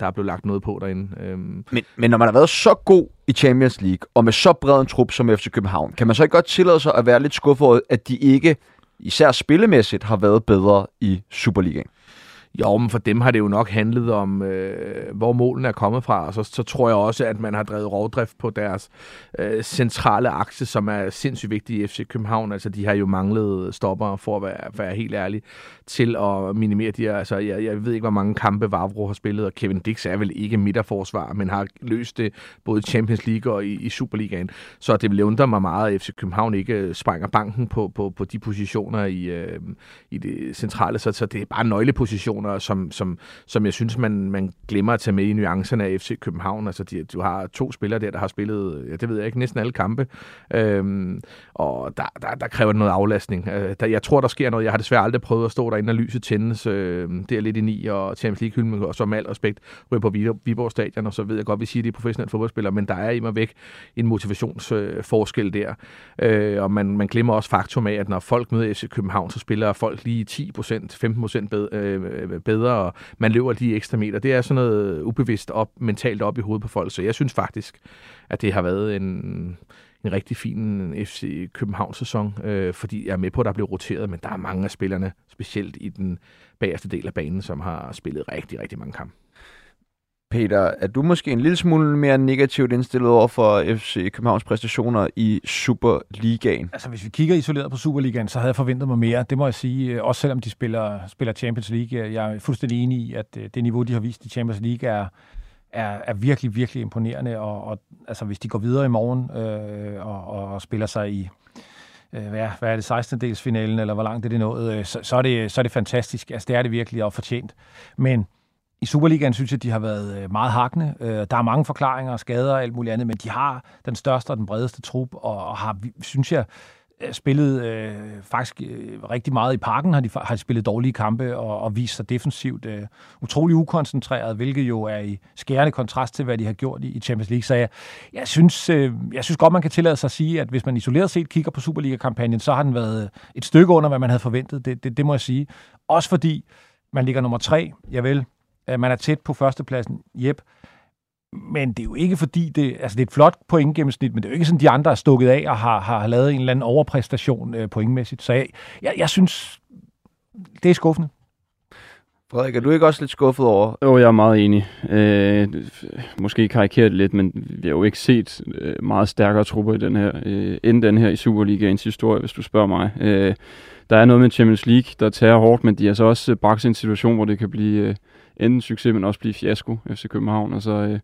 der er blevet lagt noget på derinde. Øh, Men, men når man har været så god i Champions League, og med så bred en trup som FC København, kan man så ikke godt tillade sig at være lidt skuffet over, at de ikke, især spillemæssigt, har været bedre i Superligaen? Jo, men for dem har det jo nok handlet om, øh, hvor målene er kommet fra, og så, så tror jeg også, at man har drevet rovdrift på deres øh, centrale akse, som er sindssygt vigtig i FC København. Altså, de har jo manglet stopper, for at være, være helt ærlig, til at minimere de her. Altså, jeg, jeg ved ikke, hvor mange kampe Vavro har spillet, og Kevin Dix er vel ikke midterforsvar, men har løst det både i Champions League og i, i Superligaen. Så det vil undre mig meget, at FC København ikke øh, sprænger banken på, på, på de positioner i, øh, i det centrale. Så, så det er bare nøglepositioner, som, som, som jeg synes, man, man glemmer at tage med i nuancerne af FC København. Altså, de, du har to spillere der, der har spillet, ja, det ved jeg ikke, næsten alle kampe. Øhm, og der, der, der kræver det noget aflastning. Øh, der, jeg tror, der sker noget. Jeg har desværre aldrig prøvet at stå derinde, og lyset tændes øh, der lidt i ni, og Champions League-hylden, og så med al respekt ryger på Viborg Stadion, og så ved jeg godt, vi siger, at de er professionelle fodboldspillere, men der er i mig væk en motivationsforskel øh, der. Øh, og man, man glemmer også faktum af, at når folk møder FC København, så spiller folk lige 10% 15% bedre, øh, Øh, bedre, og man løber de ekstra meter. Det er sådan noget ubevidst op, mentalt op i hovedet på folk, så jeg synes faktisk, at det har været en, en rigtig fin FC København-sæson, øh, fordi jeg er med på, at der blev roteret, men der er mange af spillerne, specielt i den bagerste del af banen, som har spillet rigtig, rigtig mange kampe. Peter, er du måske en lille smule mere negativt indstillet over for FC Københavns præstationer i Superligaen? Altså, hvis vi kigger isoleret på Superligaen, så havde jeg forventet mig mere. Det må jeg sige, øh, også selvom de spiller, spiller Champions League. Øh, jeg er fuldstændig enig i, at øh, det niveau, de har vist i Champions League, er, er, er virkelig, virkelig imponerende. Og, og altså, hvis de går videre i morgen øh, og, og spiller sig i, hvad, er, hvad er det, 16. delsfinalen, eller hvor langt er det nået, så, så, er det, så er det fantastisk. Altså, det er det virkelig og fortjent. Men i Superligaen synes jeg, de har været øh, meget hakne. Øh, der er mange forklaringer og skader og alt muligt andet, men de har den største og den bredeste trup, og har, synes jeg, øh, spillet øh, faktisk øh, rigtig meget i parken, har de, har de spillet dårlige kampe og, og vist sig defensivt øh, utrolig ukoncentreret, hvilket jo er i skærende kontrast til, hvad de har gjort i, i Champions League. Så jeg, jeg, synes, øh, jeg synes godt, man kan tillade sig at sige, at hvis man isoleret set kigger på Superliga-kampagnen, så har den været et stykke under, hvad man havde forventet. Det, det, det må jeg sige. Også fordi man ligger nummer tre, javel, vel, man er tæt på førstepladsen, jep. Men det er jo ikke fordi, det, altså det er et flot pointgennemsnit, men det er jo ikke sådan, de andre er stukket af og har, har lavet en eller anden overpræstation øh, pointmæssigt. Så jeg, jeg, jeg synes, det er skuffende. Frederik, er du ikke også lidt skuffet over? Jo, jeg er meget enig. Øh, måske karikeret lidt, men vi har jo ikke set øh, meget stærkere trupper i den her, øh, end den her i Superligaens historie, hvis du spørger mig. Øh, der er noget med Champions League, der tager hårdt, men de har så også bragt sig en situation, hvor det kan blive... Øh, enten succes, men også blive fiasko, FC København. Altså, øh,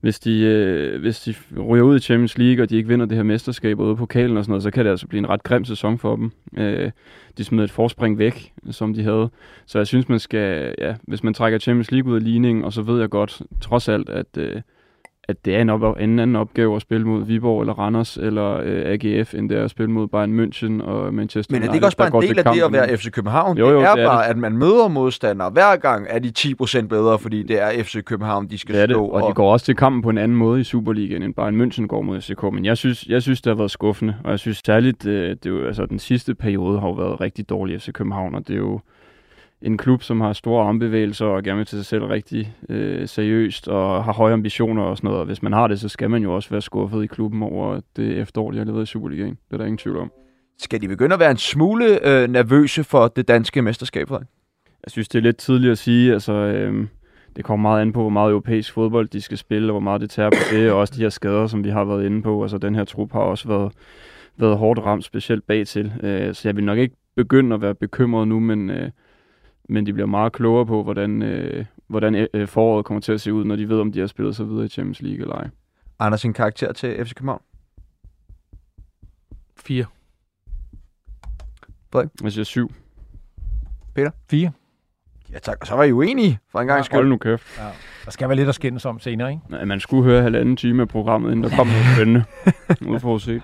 hvis, de, øh, hvis de ryger ud i Champions League, og de ikke vinder det her mesterskab ude pokalen og sådan noget, så kan det altså blive en ret grim sæson for dem. Øh, de smider et forspring væk, som de havde. Så jeg synes, man skal, ja, hvis man trækker Champions League ud af ligningen, og så ved jeg godt, trods alt, at øh, at det er en, op- en anden opgave at spille mod Viborg eller Randers eller øh, AGF, end det er at spille mod Bayern München og Manchester Men er det ikke også bare en del af det at være FC København? Jo, jo, det er det er bare, det. at man møder modstandere. Hver gang er de 10% bedre, fordi det er FC København, de skal det er det, slå. og de går også til kampen på en anden måde i Superligaen, end Bayern München går mod FCK. Men jeg synes, jeg synes det har været skuffende, og jeg synes særligt, øh, det er jo, altså, den sidste periode har jo været rigtig dårlig FC København, og det er jo en klub, som har store armbevægelser og gerne vil til sig selv rigtig øh, seriøst og har høje ambitioner og sådan noget. Og hvis man har det, så skal man jo også være skuffet i klubben over det efterår, de har levet i Superligaen. Det er der ingen tvivl om. Skal de begynde at være en smule øh, nervøse for det danske mesterskab? Frederik? Jeg synes, det er lidt tidligt at sige. Altså, øh, det kommer meget an på, hvor meget europæisk fodbold de skal spille, og hvor meget det tager på det, og også de her skader, som vi har været inde på. Altså, den her trup har også været, været hårdt ramt, specielt bagtil. Øh, så jeg vil nok ikke begynde at være bekymret nu, men... Øh, men de bliver meget klogere på, hvordan, øh, hvordan øh, foråret kommer til at se ud, når de ved, om de har spillet sig videre i Champions League eller ej. Anders, sin karakter til FC København? 4. Jeg siger syv. Fire. Ja tak, og så var I uenige for en gang Hold skyld. nu kæft. Ja. Der skal være lidt at skændes om senere, ikke? Nej, man skulle høre halvanden time af programmet, inden der kom noget spændende. Uforudset.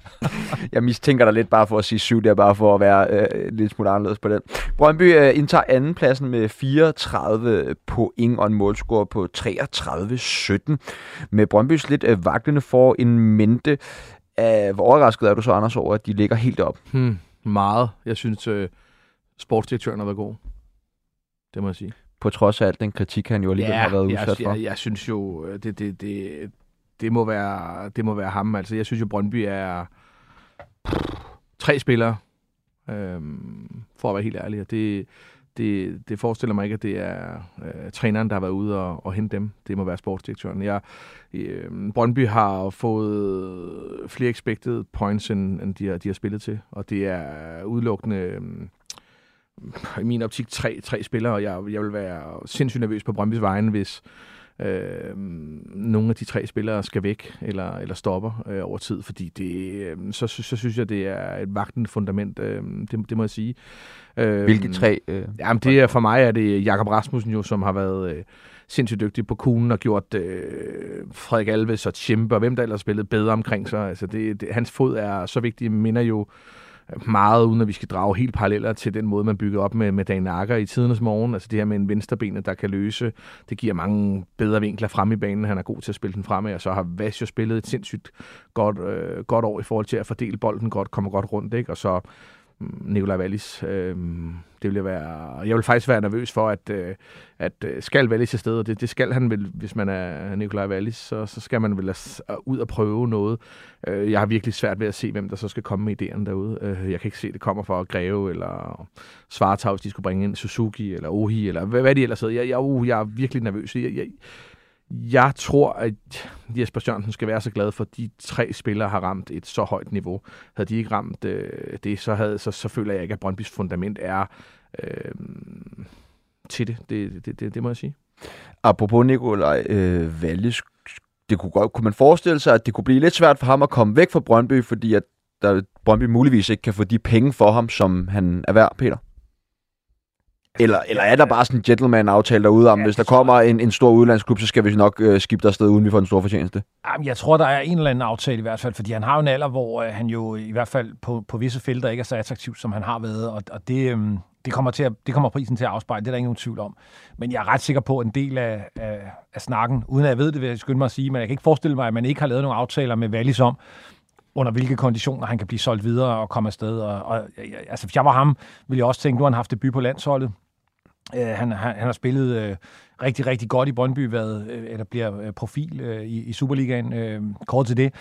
Jeg mistænker dig lidt bare for at sige syv, det er bare for at være øh, lidt smule anderledes på den. Brøndby øh, indtager andenpladsen med 34 point og en målscore på 33-17. Med Brøndbys lidt øh, vaklende for en mente. Øh, hvor overrasket er du så, Anders, over, at de ligger helt op? Hmm, meget. Jeg synes, øh, sportsdirektøren har været god. Det må jeg sige. På trods af alt den kritik, han jo alligevel har været udsat jeg, for. Jeg, jeg synes jo, øh, det, det, det, det, må være, det må være ham. Altså, jeg synes jo, Brøndby er tre spillere, øhm, for at være helt ærlig. Og det, det, det forestiller mig ikke, at det er øh, træneren, der har været ude og, og hente dem. Det må være sportsdirektøren. Jeg, øh, Brøndby har fået flere expected points, end, end de, har, de har spillet til. Og det er udelukkende... Øh, i min optik tre, tre spillere, og jeg, jeg vil være sindssygt nervøs på Brøndbys vejen, hvis øh, nogle af de tre spillere skal væk eller, eller stopper øh, over tid, fordi det, øh, så, så synes jeg, det er et vagtende fundament, øh, det, det må jeg sige. Øh, Hvilke tre? Øh, jamen, det er, for mig er det Jakob Rasmussen jo, som har været øh, sindssygt dygtig på kunen og gjort øh, Frederik Alves og Tjempe og hvem der ellers spillet bedre omkring sig. Altså, det, det, hans fod er så vigtig, minder jo meget, uden at vi skal drage helt paralleller til den måde, man bygger op med, med Dan Akker i tidernes morgen. Altså det her med en venstrebenet, der kan løse. Det giver mange bedre vinkler frem i banen. Han er god til at spille den fremad, og så har Vasjo spillet et sindssygt godt, øh, godt år i forhold til at fordele bolden godt, kommer godt rundt, ikke? Og så Nikolaj Wallis. Øh, det vil være, jeg vil faktisk være nervøs for, at, øh, at øh, skal Wallis afsted, og det, det skal han vel, hvis man er Nikolaj Wallis, så, så skal man vel ud og prøve noget. Øh, jeg har virkelig svært ved at se, hvem der så skal komme med idéerne derude. Øh, jeg kan ikke se, at det kommer fra Greve eller Svartav, hvis de skulle bringe ind Suzuki eller Ohi, eller hvad, hvad de ellers hedder. Jeg, jeg, uh, jeg er virkelig nervøs. Jeg, jeg, jeg tror, at Jesper Sørensen skal være så glad for, at de tre spillere har ramt et så højt niveau. Havde de ikke ramt øh, det, så, havde, så, så føler jeg ikke, at Brøndbys fundament er øh, til det. Det, det, det. det må jeg sige. Apropos Nikolaj øh, Valles, det kunne, godt, kunne man forestille sig, at det kunne blive lidt svært for ham at komme væk fra Brøndby, fordi at der, Brøndby muligvis ikke kan få de penge for ham, som han er værd, Peter? Eller, eller er der bare sådan en gentleman-aftale derude om, ja, hvis der kommer en, en stor udlandsklub, så skal vi nok øh, skifte afsted, uden vi får en stor fortjeneste? Jamen, jeg tror, der er en eller anden aftale i hvert fald, fordi han har jo en alder, hvor øh, han jo i hvert fald på, på visse felter ikke er så attraktiv, som han har været, og, og det, øh, det, kommer til at, det kommer prisen til at afspejle, det er der ingen tvivl om. Men jeg er ret sikker på, at en del af, af, af snakken, uden at jeg ved det, vil jeg skynde mig at sige, men jeg kan ikke forestille mig, at man ikke har lavet nogle aftaler med Wallis om, under hvilke konditioner han kan blive solgt videre og komme afsted. Og, og, altså, hvis jeg var ham, ville jeg også tænke, nu har han haft debut på landsholdet. Øh, han, han, han har spillet øh, rigtig, rigtig godt i Brøndby, været, øh, eller bliver øh, profil øh, i, i Superligaen. Øh, kort til det.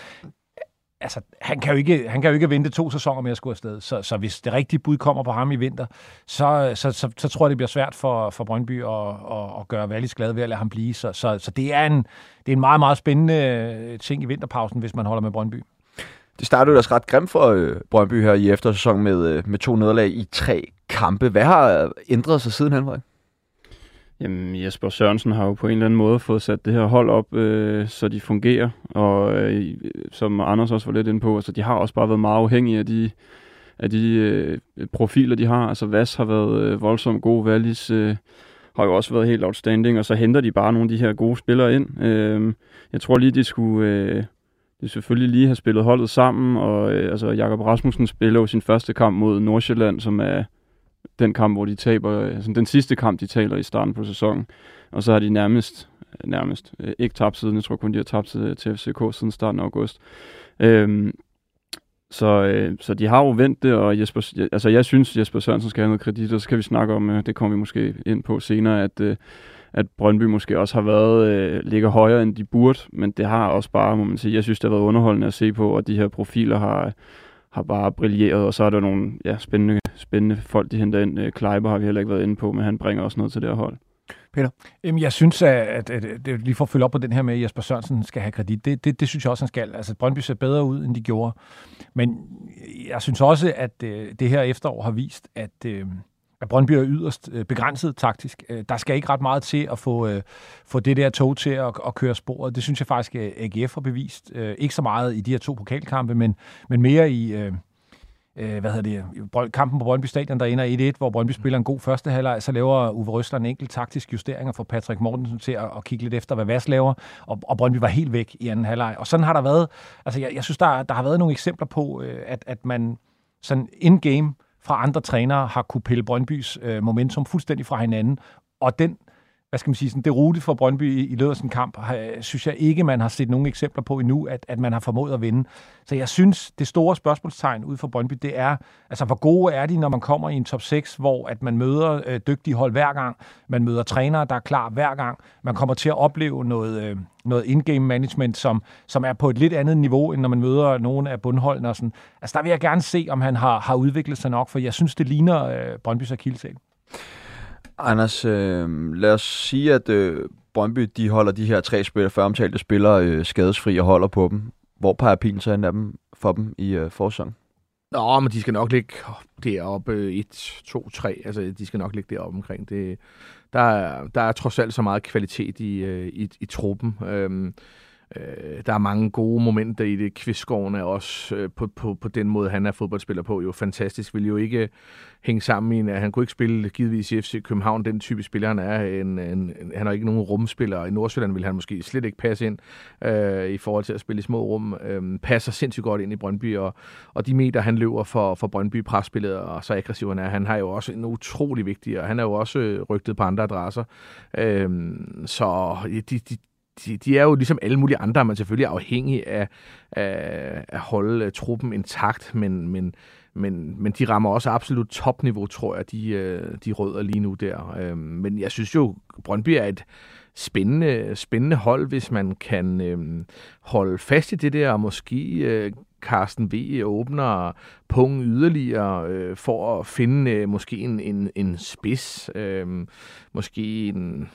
Altså, han kan, jo ikke, han kan jo ikke vente to sæsoner med at skulle afsted. Så, så hvis det rigtige bud kommer på ham i vinter, så, så, så, så tror jeg, det bliver svært for, for Brøndby at, at, at gøre Wallis glad ved at lade ham blive. Så, så, så det, er en, det er en meget, meget spændende øh, ting i vinterpausen, hvis man holder med Brøndby. Det startede jo også ret grimt for øh, Brøndby her i eftersæsonen med, øh, med to nederlag i tre kampe. Hvad har ændret sig siden han var? Jamen, Jesper Sørensen har jo på en eller anden måde fået sat det her hold op, øh, så de fungerer. Og øh, som Anders også var lidt inde på, altså, de har også bare været meget afhængige af de, af de øh, profiler, de har. Altså, Vas har været øh, voldsomt god, Wallis øh, har jo også været helt outstanding, og så henter de bare nogle af de her gode spillere ind. Øh, jeg tror lige, de skulle... Øh, det selvfølgelig lige have spillet holdet sammen, og øh, altså Jakob Rasmussen spiller jo sin første kamp mod Nordsjælland, som er den kamp, hvor de taber, øh, altså den sidste kamp, de taler i starten på sæsonen. Og så har de nærmest, nærmest øh, ikke tabt siden, jeg tror kun, de har tabt til FCK siden starten af august. Øhm, så, øh, så de har jo vendt det, og Jesper, altså jeg synes, Jesper Sørensen skal have noget kredit, og så kan vi snakke om, øh, det kommer vi måske ind på senere, at, øh, at Brøndby måske også har været, øh, ligger højere, end de burde, men det har også bare, må man sige, jeg synes, det har været underholdende at se på, og de her profiler har, har bare brilleret, og så er der nogle ja, spændende, spændende folk, de henter ind. Kleiber har vi heller ikke været inde på, men han bringer også noget til det her hold. Peter? Jamen, jeg synes, at, at, at, at lige for at følge op på den her med, at Jesper Sørensen skal have kredit, det, det, det synes jeg også, han skal. Altså, Brøndby ser bedre ud, end de gjorde. Men jeg synes også, at øh, det her efterår har vist, at, øh, at Brøndby er yderst øh, begrænset taktisk. Øh, der skal ikke ret meget til at få, øh, få det der tog til at, at køre sporet. Det synes jeg faktisk, at AGF har bevist. Ikke så meget i de her to pokalkampe, men, men mere i... Øh, hvad hedder det, kampen på Brøndby Stadion, der ender 1-1, hvor Brøndby spiller en god første halvleg, så laver Uwe Røsler en enkelt taktisk justering og får Patrick Mortensen til at, at kigge lidt efter, hvad Vas laver, og, og Brøndby var helt væk i anden halvleg. Og sådan har der været, altså jeg, jeg synes, der, der har været nogle eksempler på, øh, at, at man sådan in-game fra andre trænere har kunne pille Brøndbys øh, momentum fuldstændig fra hinanden, og den hvad skal man sige, sådan, det rute for Brøndby i, i løbet af sådan kamp, har, synes jeg ikke, man har set nogen eksempler på endnu, at, at man har formået at vinde. Så jeg synes, det store spørgsmålstegn ud for Brøndby, det er, altså hvor gode er de, når man kommer i en top 6, hvor at man møder øh, dygtige hold hver gang, man møder trænere, der er klar hver gang, man kommer til at opleve noget, øh, noget in-game management, som, som er på et lidt andet niveau, end når man møder nogle af bundholdene. Og sådan. Altså der vil jeg gerne se, om han har, har udviklet sig nok, for jeg synes, det ligner øh, Brøndby's akillesæl. Anders, øh, lad os sige, at øh, Brøndby de holder de her tre spillere, før omtalte spillere øh, skadesfri og holder på dem. Hvor peger pilen så af dem for dem i øh, forsøgen? Nå, men de skal nok ligge deroppe 1, 2, 3. Altså, de skal nok ligge deroppe omkring. Det, der, er, der er trods alt så meget kvalitet i, øh, i, i truppen. Øh, Øh, der er mange gode momenter i det. Kvistgården er også øh, på, på, på den måde, han er fodboldspiller på, jo fantastisk. Vil jo ikke hænge sammen i en, han kunne ikke spille givetvis i FC København, den type spiller han er. En, en, han har ikke nogen rumspiller. I Nordsjælland vil han måske slet ikke passe ind øh, i forhold til at spille i små rum. Øh, passer sindssygt godt ind i Brøndby, og, og de meter, han løber for, for Brøndby presspillet, og så aggressiv han er, han har jo også en utrolig vigtig, og han er jo også øh, rygtet på andre adresser. Øh, så de, de, de, de er jo ligesom alle mulige andre, man selvfølgelig er afhængig af, af at holde øh, truppen intakt, men, men, men, men de rammer også absolut topniveau, tror jeg, de, øh, de rødder lige nu der. Øhm, men jeg synes jo, Brøndby er et spændende, spændende hold, hvis man kan uh, holde fast i det der, og måske uh, Carsten V. åbner pungen yderligere øh, for at finde øh, måske en, en, en spids, øh, måske en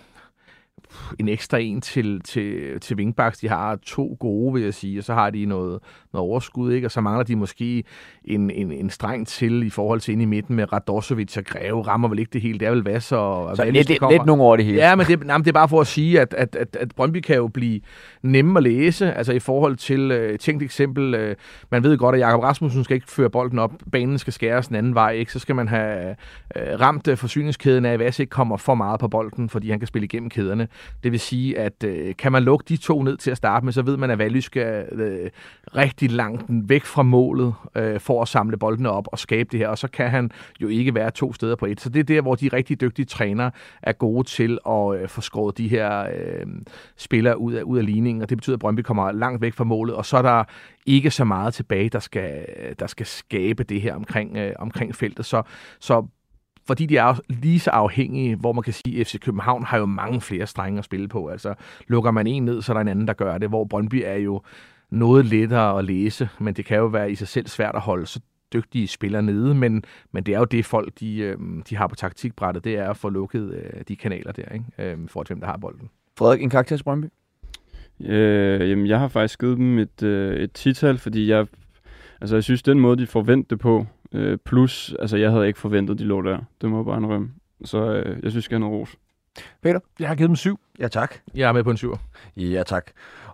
en ekstra en til, til, til Wingbacks. De har to gode, vil jeg sige, og så har de noget, noget overskud, ikke? og så mangler de måske en, en, en streng til i forhold til ind i midten med Radosovic og Greve. Rammer vel ikke det hele, det er vel Vass og, så lidt, lidt, lidt nogle over det hele. Ja, men det, nej, men det er bare for at sige, at, at, at, at Brøndby kan jo blive nemme at læse, altså i forhold til, uh, tænkt eksempel, uh, man ved godt, at Jakob Rasmussen skal ikke føre bolden op, banen skal skæres en anden vej, ikke? så skal man have uh, ramt uh, forsyningskæden af, at Vass ikke kommer for meget på bolden, fordi han kan spille igennem kæderne. Det vil sige, at øh, kan man lukke de to ned til at starte med, så ved man, at Valy skal øh, rigtig langt væk fra målet øh, for at samle boldene op og skabe det her, og så kan han jo ikke være to steder på et. Så det er der, hvor de rigtig dygtige trænere er gode til at øh, få skåret de her øh, spillere ud af, ud af ligningen, og det betyder, at Brøndby kommer langt væk fra målet, og så er der ikke så meget tilbage, der skal, øh, der skal skabe det her omkring, øh, omkring feltet. Så, så fordi de er lige så afhængige, hvor man kan sige, at FC København har jo mange flere strenge at spille på. Altså, lukker man en ned, så er der en anden, der gør det, hvor Brøndby er jo noget lettere at læse, men det kan jo være i sig selv svært at holde så dygtige spillere nede, men, men det er jo det folk, de, øh, de har på taktikbrættet, det er at få lukket øh, de kanaler der, ikke? Øh, for hvem der har bolden. Frederik, en karakter til Brøndby? Øh, jamen, jeg har faktisk givet dem et, øh, et tital, fordi jeg, altså, jeg synes, den måde, de forventer det på, Øh, plus, altså jeg havde ikke forventet, de lå der. Det må jeg bare rømme. Så øh, jeg synes, jeg have noget ros. Peter? Jeg har givet dem syv. Ja, tak. Jeg er med på en syv. Ja, tak.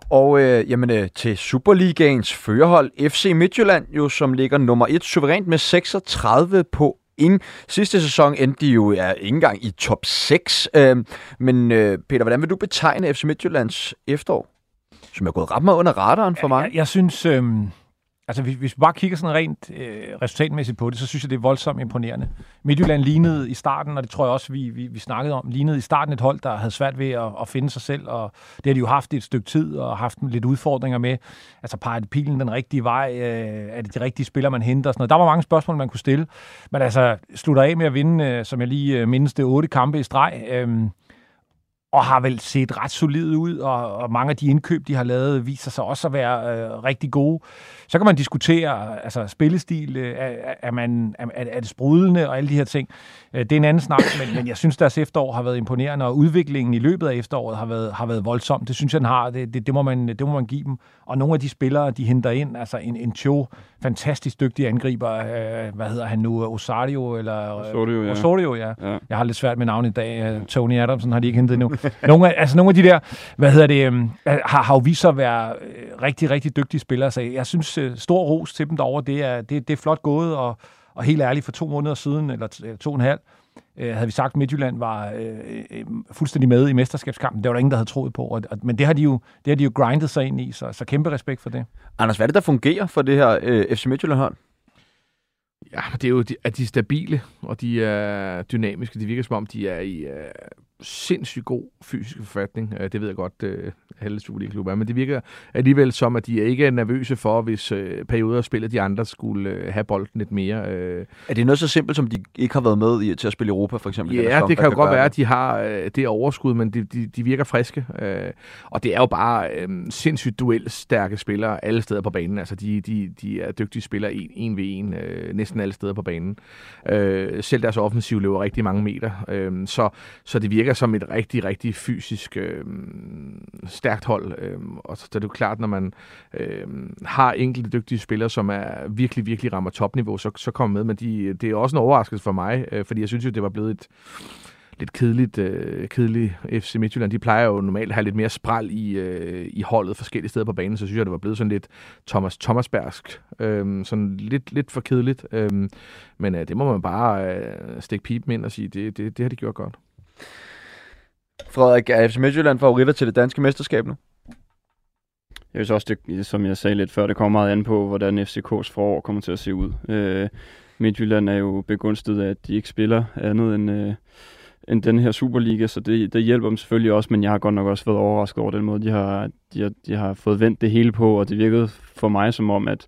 Og øh, jamen, øh, til Superligaens førerhold, FC Midtjylland, jo, som ligger nummer et suverænt med 36 på in. Sidste sæson endte de jo ja, ikke engang i top 6. Øh, men øh, Peter, hvordan vil du betegne FC Midtjyllands efterår? Som er gået ret meget under radaren for mig. Jeg, jeg synes, øh, Altså, hvis, hvis vi bare kigger sådan rent øh, resultatmæssigt på det, så synes jeg, det er voldsomt imponerende. Midtjylland lignede i starten, og det tror jeg også, vi, vi, vi snakkede om, lignede i starten et hold, der havde svært ved at, at finde sig selv, og det har de jo haft i et stykke tid, og haft lidt udfordringer med. Altså, peger pilen den rigtige vej? Øh, er det de rigtige spillere, man henter? Og sådan noget. Der var mange spørgsmål, man kunne stille. Men altså, slutter af med at vinde, øh, som jeg lige øh, mindes det, otte kampe i streg. Øh, og har vel set ret solid ud, og, og mange af de indkøb, de har lavet, viser sig også at være øh, rigtig gode. Så kan man diskutere, altså spillestil, øh, er, er, man, er, er det sprudlende og alle de her ting. Øh, det er en anden snak, men, men jeg synes, deres efterår har været imponerende, og udviklingen i løbet af efteråret har været, har været voldsom. Det synes jeg, den har. Det, det, det, må man, det må man give dem. Og nogle af de spillere, de henter ind, altså en, en Cho, fantastisk dygtig angriber, øh, hvad hedder han nu, Osario, eller... Osorio, ja. Osorio, ja. ja. Jeg har lidt svært med navnet i dag. Tony Adamson har de ikke hentet endnu. Nogle, af, altså nogle af de der, hvad hedder det, øhm, har, har jo vist sig at være øh, rigtig, rigtig dygtige spillere. Så jeg synes, øh, stor ros til dem derovre. Det er, det, det er flot gået, og, og helt ærligt, for to måneder siden, eller to, to og en halv, øh, havde vi sagt, at Midtjylland var øh, øh, fuldstændig med i mesterskabskampen. Det var der ingen, der havde troet på. Og, og, men det har, de jo, det har de jo grindet sig ind i, så, så kæmpe respekt for det. Anders, hvad er det, der fungerer for det her øh, FC Midtjylland-hold? Ja, det er jo, at de er stabile, og de er dynamiske. Det virker som om, de er i sindssygt god fysisk forfatning. Uh, det ved jeg godt, uh, alle Superliga-klubber er, men det virker alligevel som, at de ikke er nervøse for, hvis uh, perioder af spillet de andre skulle have bolden lidt mere. Er det noget så simpelt, som de ikke har været med i til at spille Europa, for eksempel? Ja, det der kan jo godt gøre være, at de har øh, det overskud, men de, de, de virker friske. Øh, og det er jo bare øh, sindssygt duelstærke spillere alle steder på banen. Altså, de, de, de er dygtige spillere en, en ved en, øh, næsten alle steder på banen. Øh, selv deres offensiv løber rigtig mange meter. Øh, så, så det virker som et rigtig, rigtig fysisk øh, stærkt hold. Øh, og så er det jo klart, når man øh, har enkelte dygtige spillere, som er virkelig, virkelig rammer topniveau, så, så kommer med. Men de, det er også en overraskelse for mig, øh, fordi jeg synes jo, det var blevet et lidt kedeligt, øh, kedeligt FC Midtjylland. De plejer jo normalt at have lidt mere spral i, øh, i holdet forskellige steder på banen, så synes jeg, det var blevet sådan lidt Thomas Thomasbergsk. Øh, sådan lidt, lidt for kedeligt. Øh, men øh, det må man bare øh, stikke pipen ind og sige, det, det, det har de gjort godt. Frederik, er FC Midtjylland favoritter til det danske mesterskab nu? Jeg synes også, det, som jeg sagde lidt før, det kommer meget an på, hvordan FCK's forår kommer til at se ud. Øh, Midtjylland er jo begunstiget af, at de ikke spiller andet end, øh, end den her Superliga, så det, det hjælper dem selvfølgelig også, men jeg har godt nok også været overrasket over den måde, de har, de har, de har fået vendt det hele på, og det virkede for mig som om, at,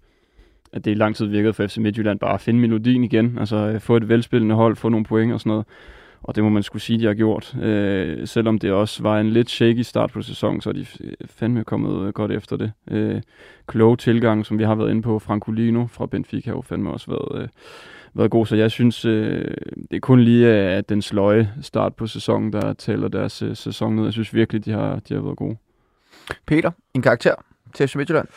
at det i lang tid virkede for FC Midtjylland bare at finde melodien igen, altså øh, få et velspillende hold, få nogle point og sådan noget. Og det må man skulle sige, de har gjort. Øh, selvom det også var en lidt shaky start på sæsonen, så er de fandme kommet øh, godt efter det. Øh, kloge tilgang, som vi har været inde på, Francolino fra Benfica har jo fandme også været, øh, været god. Så jeg synes, øh, det er kun lige at den sløje start på sæsonen, der tæller deres øh, sæson ned. Jeg synes virkelig, de har, de har været gode. Peter, en karakter til FC Midtjylland?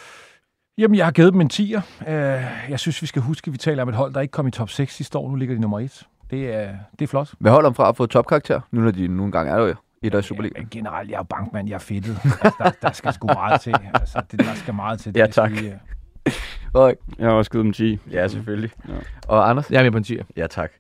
Jamen, jeg har givet dem en 10'er. Øh, jeg synes, vi skal huske, at vi taler om et hold, der ikke kom i top 6 sidste år. Nu ligger de nummer 1. Det er, det er flot. Hvad holder dem fra at få topkarakter, nu når de nogle gange er der jo i deres Superliga? Ja, generelt, jeg er bankmand, jeg er fedtet. Altså, der, der skal sgu meget til. Altså, det, der skal meget til. Det Ja, tak. sige, øh, Frederik? Jeg har også givet dem 10. Ja, selvfølgelig. Ja. Og Anders? Jeg er med på en tier. Ja, tak.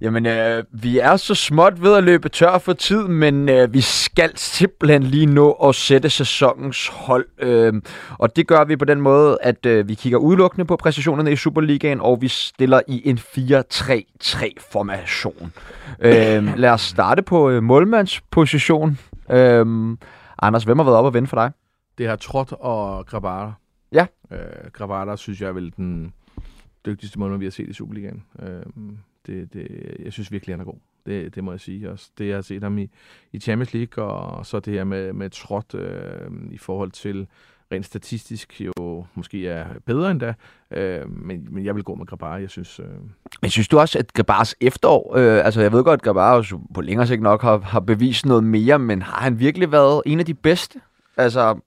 Jamen, øh, vi er så småt ved at løbe tør for tid, men øh, vi skal simpelthen lige nå at sætte sæsonens hold. Øh, og det gør vi på den måde, at øh, vi kigger udelukkende på præstationerne i Superligaen, og vi stiller i en 4-3-3-formation. Øh, lad os starte på øh, målmandsposition. Øh, Anders, hvem har været op og vende for dig? Det har Trot og Grabara. Ja. Øh, Grabara synes jeg er vel den dygtigste måned, vi har set i Superligaen. Øh, det, det, jeg synes virkelig, han er god. Det, det må jeg sige også. Det, jeg har set ham i, i Champions League, og så det her med, med Trot øh, i forhold til rent statistisk jo måske er bedre end da. Øh, men, men jeg vil gå med Grabar, Jeg synes... Øh, Men synes du også, at Grabars efterår, øh, altså jeg ved godt, at Grabar på længere sigt nok har, har bevist noget mere, men har han virkelig været en af de bedste? Altså,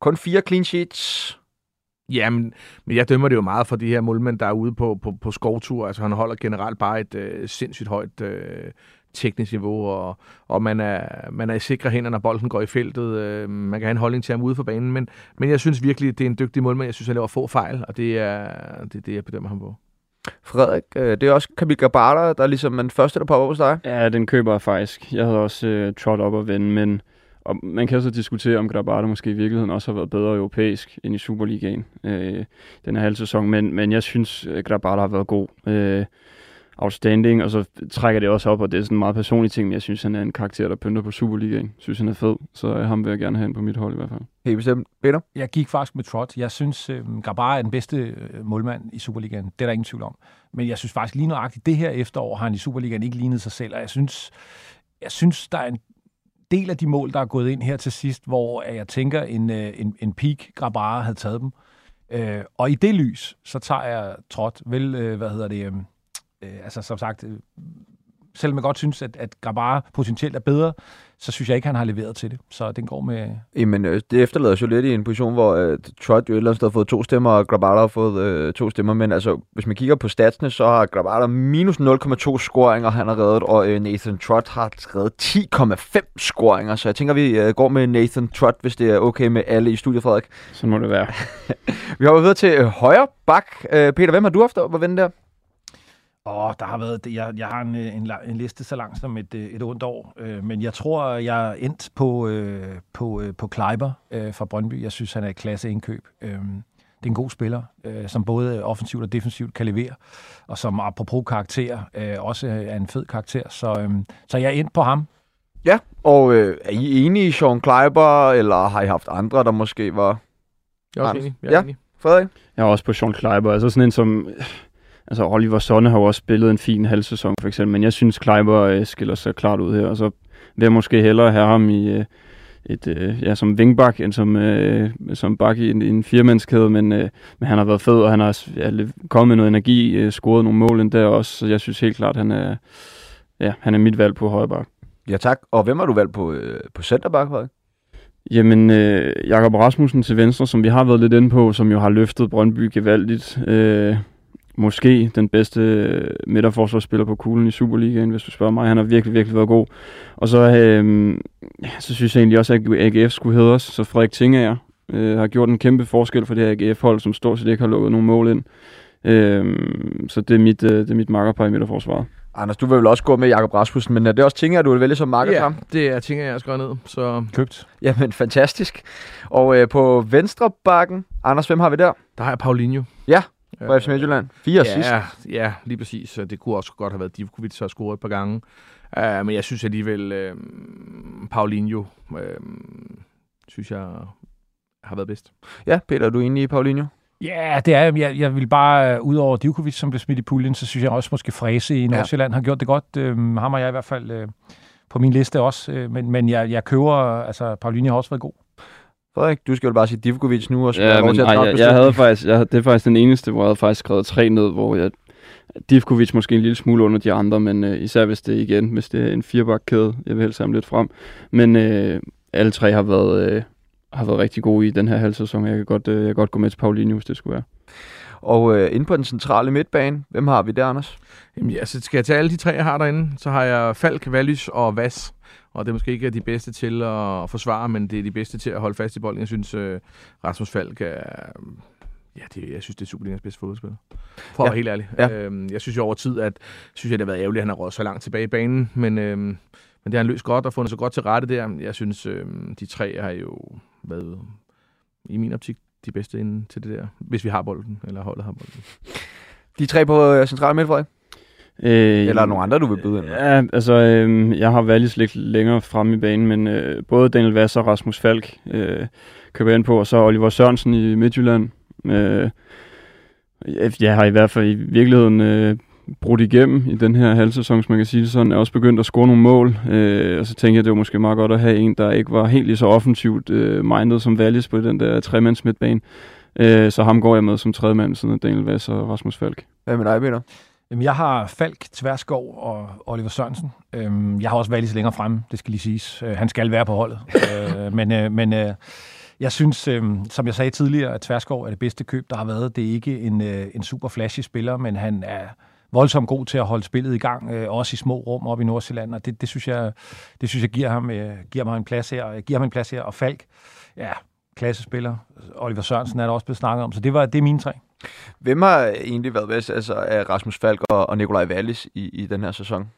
kun fire clean sheets. Ja, men, men jeg dømmer det jo meget for de her målmænd, der er ude på, på, på skovtur. Altså han holder generelt bare et øh, sindssygt højt øh, teknisk niveau, og, og man, er, man er i sikre hænder, når bolden går i feltet. Øh, man kan have en holdning til ham ude for banen, men, men jeg synes virkelig, det er en dygtig målmand. Jeg synes, han laver få fejl, og det er det, er det jeg bedømmer ham på. Frederik, øh, det er også Kamil Grabar, der er ligesom den første, der popper hos dig. Ja, den køber jeg faktisk. Jeg havde også øh, Trot op og vende, men og man kan så diskutere, om Grabata måske i virkeligheden også har været bedre europæisk end i Superligaen øh, den her halve sæson, men, men jeg synes, at Grabata har været god. Øh, outstanding, og så trækker det også op, og det er sådan en meget personlig ting, men jeg synes, han er en karakter, der pynter på Superligaen. Jeg synes, han er fed, så øh, ham vil jeg gerne have ind på mit hold i hvert fald. Helt bestemt. Peter? Jeg gik faktisk med Trot. Jeg synes, øh, Grabar er den bedste øh, målmand i Superligaen. Det er der ingen tvivl om. Men jeg synes faktisk lige nøjagtigt, det her efterår har han i Superligaen ikke lignet sig selv, og jeg synes, jeg synes der er en del af de mål, der er gået ind her til sidst, hvor jeg tænker, en, øh, en, en peak Grabara havde taget dem. Øh, og i det lys, så tager jeg Trot vel, øh, hvad hedder det, øh, øh, altså som sagt, øh, selvom jeg godt synes, at, at Grabara potentielt er bedre, så synes jeg ikke, han har leveret til det. Så den går med... Jamen, øh, det efterlader os jo lidt i en position, hvor øh, Trot jo et eller andet sted har fået to stemmer, og Grabara har fået øh, to stemmer. Men altså, hvis man kigger på statsene, så har Grabara minus 0,2 scoringer, han har reddet, og øh, Nathan Trot har reddet 10,5 scoringer. Så jeg tænker, vi øh, går med Nathan Trot, hvis det er okay med alle i studiet, Frederik. Så må det være. Vi har videre til øh, højre bak. Øh, Peter, hvem har du haft op at vende der? Åh, der har været, jeg, jeg har en, øh, en, en liste så lang som et, øh, et ondt år, øh, men jeg tror, jeg er endt på, øh, på, øh, på Kleiber øh, fra Brøndby. Jeg synes, han er et klasse indkøb. Øh, det er en god spiller, øh, som både offensivt og defensivt kan levere, og som apropos karakter, øh, også er en fed karakter. Så, øh, så jeg er endt på ham. Ja, og øh, er I enige i Sean Kleiber, eller har I haft andre, der måske var... Jeg er også enig. Jeg er Ja. enig. Frederik? Jeg er også på Sean Kleiber. Altså sådan en som... Altså Oliver Sonne har jo også spillet en fin halv sæson for eksempel, men jeg synes Kleiber øh, skiller sig klart ud her, og så vil jeg måske hellere have ham i øh, et, øh, ja, som vingbak, end som, øh, som bak i en, en firemandskæde, men, øh, men han har været fed, og han har ja, kommet med noget energi, øh, scoret nogle mål endda også, så jeg synes helt klart, han er, ja, han er mit valg på højre bak. Ja, tak. Og hvem har du valgt på, øh, på centerback, Frederik? Jamen, øh, Jakob Rasmussen til venstre, som vi har været lidt inde på, som jo har løftet Brøndby gevaldigt. Øh, måske den bedste øh, midterforsvarsspiller på kuglen i Superligaen, hvis du spørger mig. Han har virkelig, virkelig været god. Og så, øh, ja, så synes jeg egentlig også, at AGF skulle hedres. Så Frederik Tingager øh, har gjort en kæmpe forskel for det her AGF-hold, som stort set ikke har lukket nogen mål ind. Øh, så det er mit, øh, det er mit makkerpar i midterforsvaret. Anders, du vil vel også gå med Jakob Rasmussen, men er det også ting, at du vil vælge som marker Ja, ham? det er ting, jeg har skrevet ned. Så Købt. Jamen, fantastisk. Og øh, på venstre bakken, Anders, hvem har vi der? der har jeg Paulinho. Ja, Fra FC Midtjylland. Fire ja, sidst. Ja, lige præcis. Det kunne også godt have været Divkovic, der har scoret et par gange. Uh, men jeg synes alligevel, uh, Paulinho, uh, synes jeg har været bedst. Ja, Peter, er du enig i Paulinho? Ja, det er jeg. Jeg, jeg vil bare, øh, ud over Divkovic, som blev smidt i puljen, så synes jeg også måske Fræse i Nordsjælland har gjort det godt. Øhm, ham har jeg i hvert fald øh, på min liste også. Øh, men men jeg, jeg køber, altså Paulinho har også været god. Frederik, du skal jo bare sige Divkovic nu, og så Ja, men til at nej, træffe jeg, jeg havde faktisk, jeg, det er faktisk den eneste, hvor jeg havde faktisk skrevet tre ned, hvor jeg, Divkovic måske en lille smule under de andre, men øh, især hvis det igen, hvis det er en firebakkæde, jeg vil helst have lidt frem. Men øh, alle tre har været, øh, har været rigtig gode i den her halv sæson. Jeg kan godt, øh, jeg kan godt gå med til Paulinho, hvis det skulle være. Og øh, inde på den centrale midtbane, hvem har vi der, Anders? Jamen, ja, så skal jeg tage alle de tre, jeg har derinde. Så har jeg Falk, Vallis og Vas. Og det er måske ikke de bedste til at forsvare, men det er de bedste til at holde fast i bolden. Jeg synes, uh, Rasmus Falk er... Ja, det, jeg synes, det er Superligas bedste fodboldspiller. For at være helt ærlig. Ja. Øhm, jeg synes jo over tid, at synes jeg, det har været ærgerligt, at han har råd så langt tilbage i banen. Men, øhm, men det har han løst godt og fundet så godt til rette der. Jeg synes, øhm, de tre har jo været i min optik de bedste inde til det der. Hvis vi har bolden, eller holdet har bolden. De tre på øh, centrale midt, Frederik? Øh, Eller er der nogle andre, du vil byde ind med? Ja, altså, øh, jeg har Wallis lidt længere frem i banen, men øh, både Daniel Vass og Rasmus Falk øh, køber jeg ind på, og så Oliver Sørensen i Midtjylland. Øh, jeg- jeg har i hvert fald i virkeligheden øh, brudt igennem i den her halvsæson, hvis man kan sige det sådan. Er også begyndt at score nogle mål, øh, og så tænker jeg, det var måske meget godt at have en, der ikke var helt lige så offensivt øh, mindet som Wallis på den der tremands midtbane. Øh, så ham går jeg med som tredje mand, sådan Daniel Vass og Rasmus Falk. Hvad med dig, Peter? Jamen, jeg har Falk, Tverskov og Oliver Sørensen. Øhm, jeg har også Wallis længere fremme, det skal lige siges. Øh, han skal være på holdet. øh, men øh, men øh, jeg synes, øh, som jeg sagde tidligere, at Tverskov er det bedste køb, der har været. Det er ikke en, øh, en super flashy spiller, men han er voldsomt god til at holde spillet i gang, øh, også i små rum op i Nordsjælland, og det, det synes jeg, det synes jeg giver, ham, øh, giver mig en plads her. Giver ham en plads her, og Falk, ja, klassespiller. Oliver Sørensen er der også blevet snakket om, så det, var, det er mine tre. Hvem har egentlig været bedst altså, af Rasmus Falk og, og Nikolaj Wallis i, i den her sæson?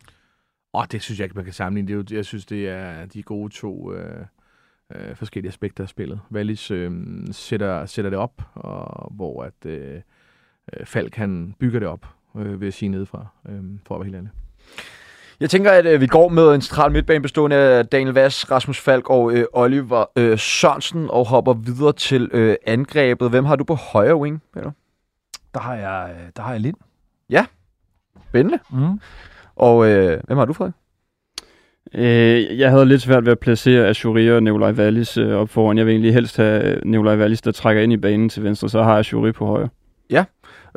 Åh, det synes jeg ikke, man kan sammenligne. Det er jo, jeg synes, det er de gode to øh, øh, forskellige aspekter af spillet. Wallis øh, sætter, sætter det op, og hvor at øh, øh, Falk han bygger det op, øh, vil jeg sige nedefra, øh, for at være helt ærlig. Jeg tænker, at øh, vi går med en central midtbane bestående af Daniel Vass, Rasmus Falk og øh, Oliver øh, Sørensen, og hopper videre til øh, angrebet. Hvem har du på højre wing, Peter? Der har jeg, øh, der har jeg Lind. Spændende. Mm. Og øh, hvem har du, Frederik? Øh, jeg havde lidt svært ved at placere Ashuri og Nikolaj Wallis øh, op foran. Jeg vil egentlig helst have Nikolaj Wallis, der trækker ind i banen til venstre, så har jeg Ashuri på højre.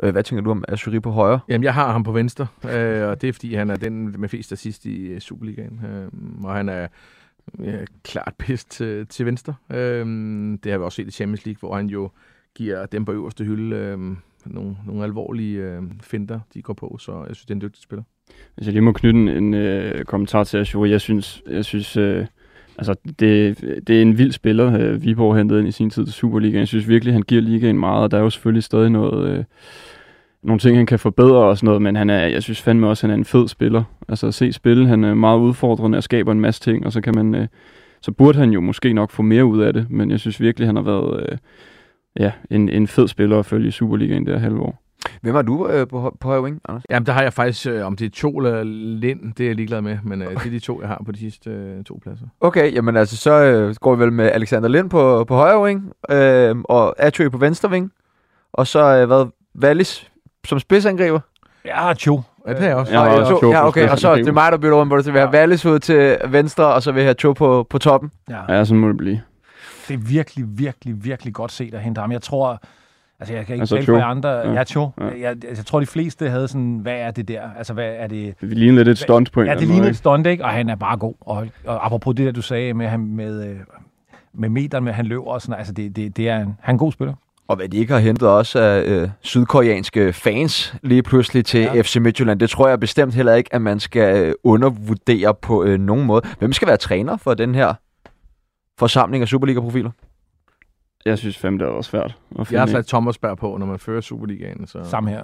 Øh, hvad tænker du om Azuri på højre? Jamen, jeg har ham på venstre, øh, og det er, fordi han er den med flest assist i øh, Superligaen. Øh, og han er ja, klart bedst til, til venstre. Øh, det har vi også set i Champions League, hvor han jo giver dem på øverste hylde øh, nogle, nogle alvorlige øh, finder, de går på. Så jeg synes, det er en dygtig spiller. Hvis jeg lige må knytte en, en øh, kommentar til Azuri, jeg synes, jeg synes øh, altså, det, det er en vild spiller, øh, Viborg hentede ind i sin tid til Superligaen. Jeg synes virkelig, han giver ligaen meget, og der er jo selvfølgelig stadig noget... Øh, nogle ting, han kan forbedre og sådan noget, men han er, jeg synes fandme også, at han er en fed spiller. Altså at se spille, han er meget udfordrende og skaber en masse ting, og så kan man, øh, så burde han jo måske nok få mere ud af det, men jeg synes virkelig, han har været øh, ja, en, en fed spiller at følge i Superligaen det her halve år. Hvem har du øh, på, på højre wing, Anders? Jamen, der har jeg faktisk, øh, om det er to eller Lind, det er jeg ligeglad med, men øh, det er de to, jeg har på de sidste øh, to pladser. Okay, jamen altså, så øh, går vi vel med Alexander Lind på, på højre wing, øh, og Atri på venstre wing, og så øh, hvad, Wallis som spidsangriber. Ja, Cho. Ja, det jeg også. Også Cho- Cho ja, okay, og så det er mig, der bytter rundt på det, så vi har Ja. Wallis ud til venstre, og så vil jeg have Cho på, på toppen. Ja. Ja, sådan må det blive. Det er virkelig, virkelig, virkelig godt set at hente ham. Jeg tror, altså jeg kan ikke Altså tale for andre. Ja. Ja, Cho. Ja. Jeg, jeg, jeg tror, de fleste havde sådan, hvad er det der? Altså, hvad er det? Det ligner lidt et stunt på en Ja, det ligner et stunt, ikke? Og han er bare god. Og, og apropos det der, du sagde med, ham med, øh, med meteren, med han løber og sådan altså det, det, det er en, han er en god spiller. Og hvad de ikke har hentet også af øh, sydkoreanske fans lige pludselig til ja. Ja. FC Midtjylland, det tror jeg bestemt heller ikke, at man skal øh, undervurdere på øh, nogen måde. Hvem skal være træner for den her forsamling af Superliga-profiler? Jeg synes fandme, det er også svært at Jeg har sat Thomasberg på, når man fører Superligaen. Så. Samme her.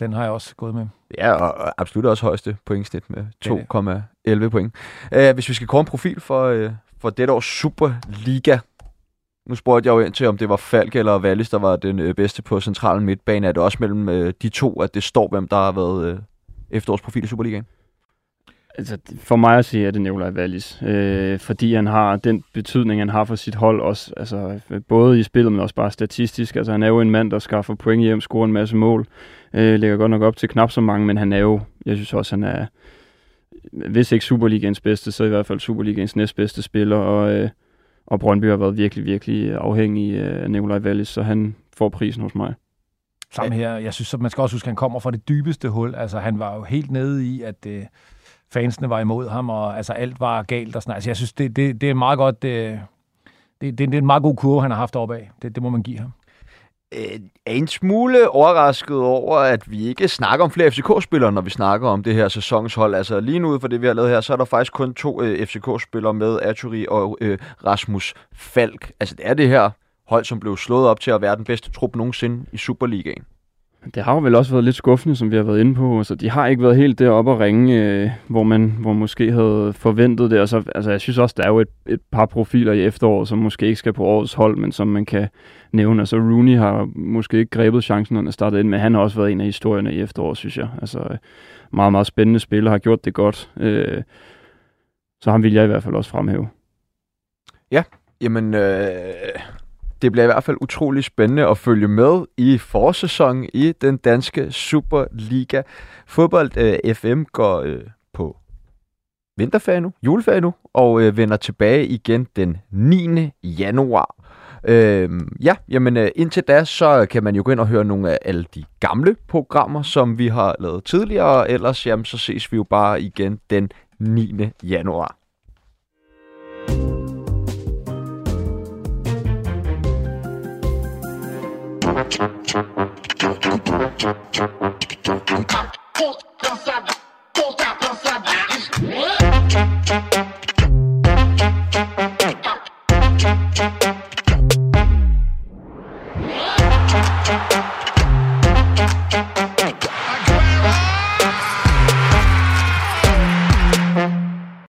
Den har jeg også gået med. Ja, og absolut også højeste pointsnit med Det er 2,11 point. Uh, hvis vi skal kåre en profil for, uh, for dette års Superliga, nu spurgte jeg jo ind til, om det var Falk eller Wallis, der var den øh, bedste på centralen midtbane. Er det også mellem øh, de to, at det står, hvem der har været øh, efterårsprofil i Superligaen? Altså, for mig at sige, er det Nikolaj Wallis. Øh, fordi han har den betydning, han har for sit hold også. Altså, både i spillet, men også bare statistisk. Altså, han er jo en mand, der skaffer point hjem, scorer en masse mål. Øh, lægger godt nok op til knap så mange, men han er jo, jeg synes også, han er, hvis ikke Superligaens bedste, så i hvert fald Superligaens næstbedste spiller. Og, øh, og Brøndby har været virkelig, virkelig afhængig øh, af Nikolaj Wallis, så han får prisen hos mig. Samme her. Jeg synes, at man skal også huske, at han kommer fra det dybeste hul. Altså, han var jo helt nede i, at øh, fansene var imod ham, og altså, alt var galt. Og sådan. Altså, jeg synes, det, det, det er meget godt... Det, det, det, det er en meget god kurve, han har haft opad. Det, det må man give ham. øh, er en smule overrasket over, at vi ikke snakker om flere FCK-spillere, når vi snakker om det her sæsonshold. Altså lige nu ud for det, vi har lavet her, så er der faktisk kun to øh, FCK-spillere med, Aturi og øh, Rasmus Falk. Altså det er det her hold, som blev slået op til at være den bedste trup nogensinde i Superligaen. Det har jo vel også været lidt skuffende, som vi har været inde på. Altså, de har ikke været helt deroppe at ringe, øh, hvor man hvor måske havde forventet det. Og så, altså, jeg synes også, der er jo et, et par profiler i efteråret, som måske ikke skal på årets hold, men som man kan nævne. Altså, Rooney har måske ikke grebet chancen, når han er startet ind, men han har også været en af historierne i efteråret, synes jeg. Altså, meget, meget spændende spiller, har gjort det godt. Øh, så ham vil jeg i hvert fald også fremhæve. Ja, Jamen, øh, det bliver i hvert fald utrolig spændende at følge med i forsæsonen i den danske Superliga. Fodbold øh, FM går øh, på vinterferie nu, juleferie nu, og øh, vender tilbage igen den 9. januar. Øh, ja, jamen øh, indtil da, så kan man jo gå ind og høre nogle af alle de gamle programmer, som vi har lavet tidligere, og ellers jamen, så ses vi jo bare igen den 9. januar. Pull down, pull down.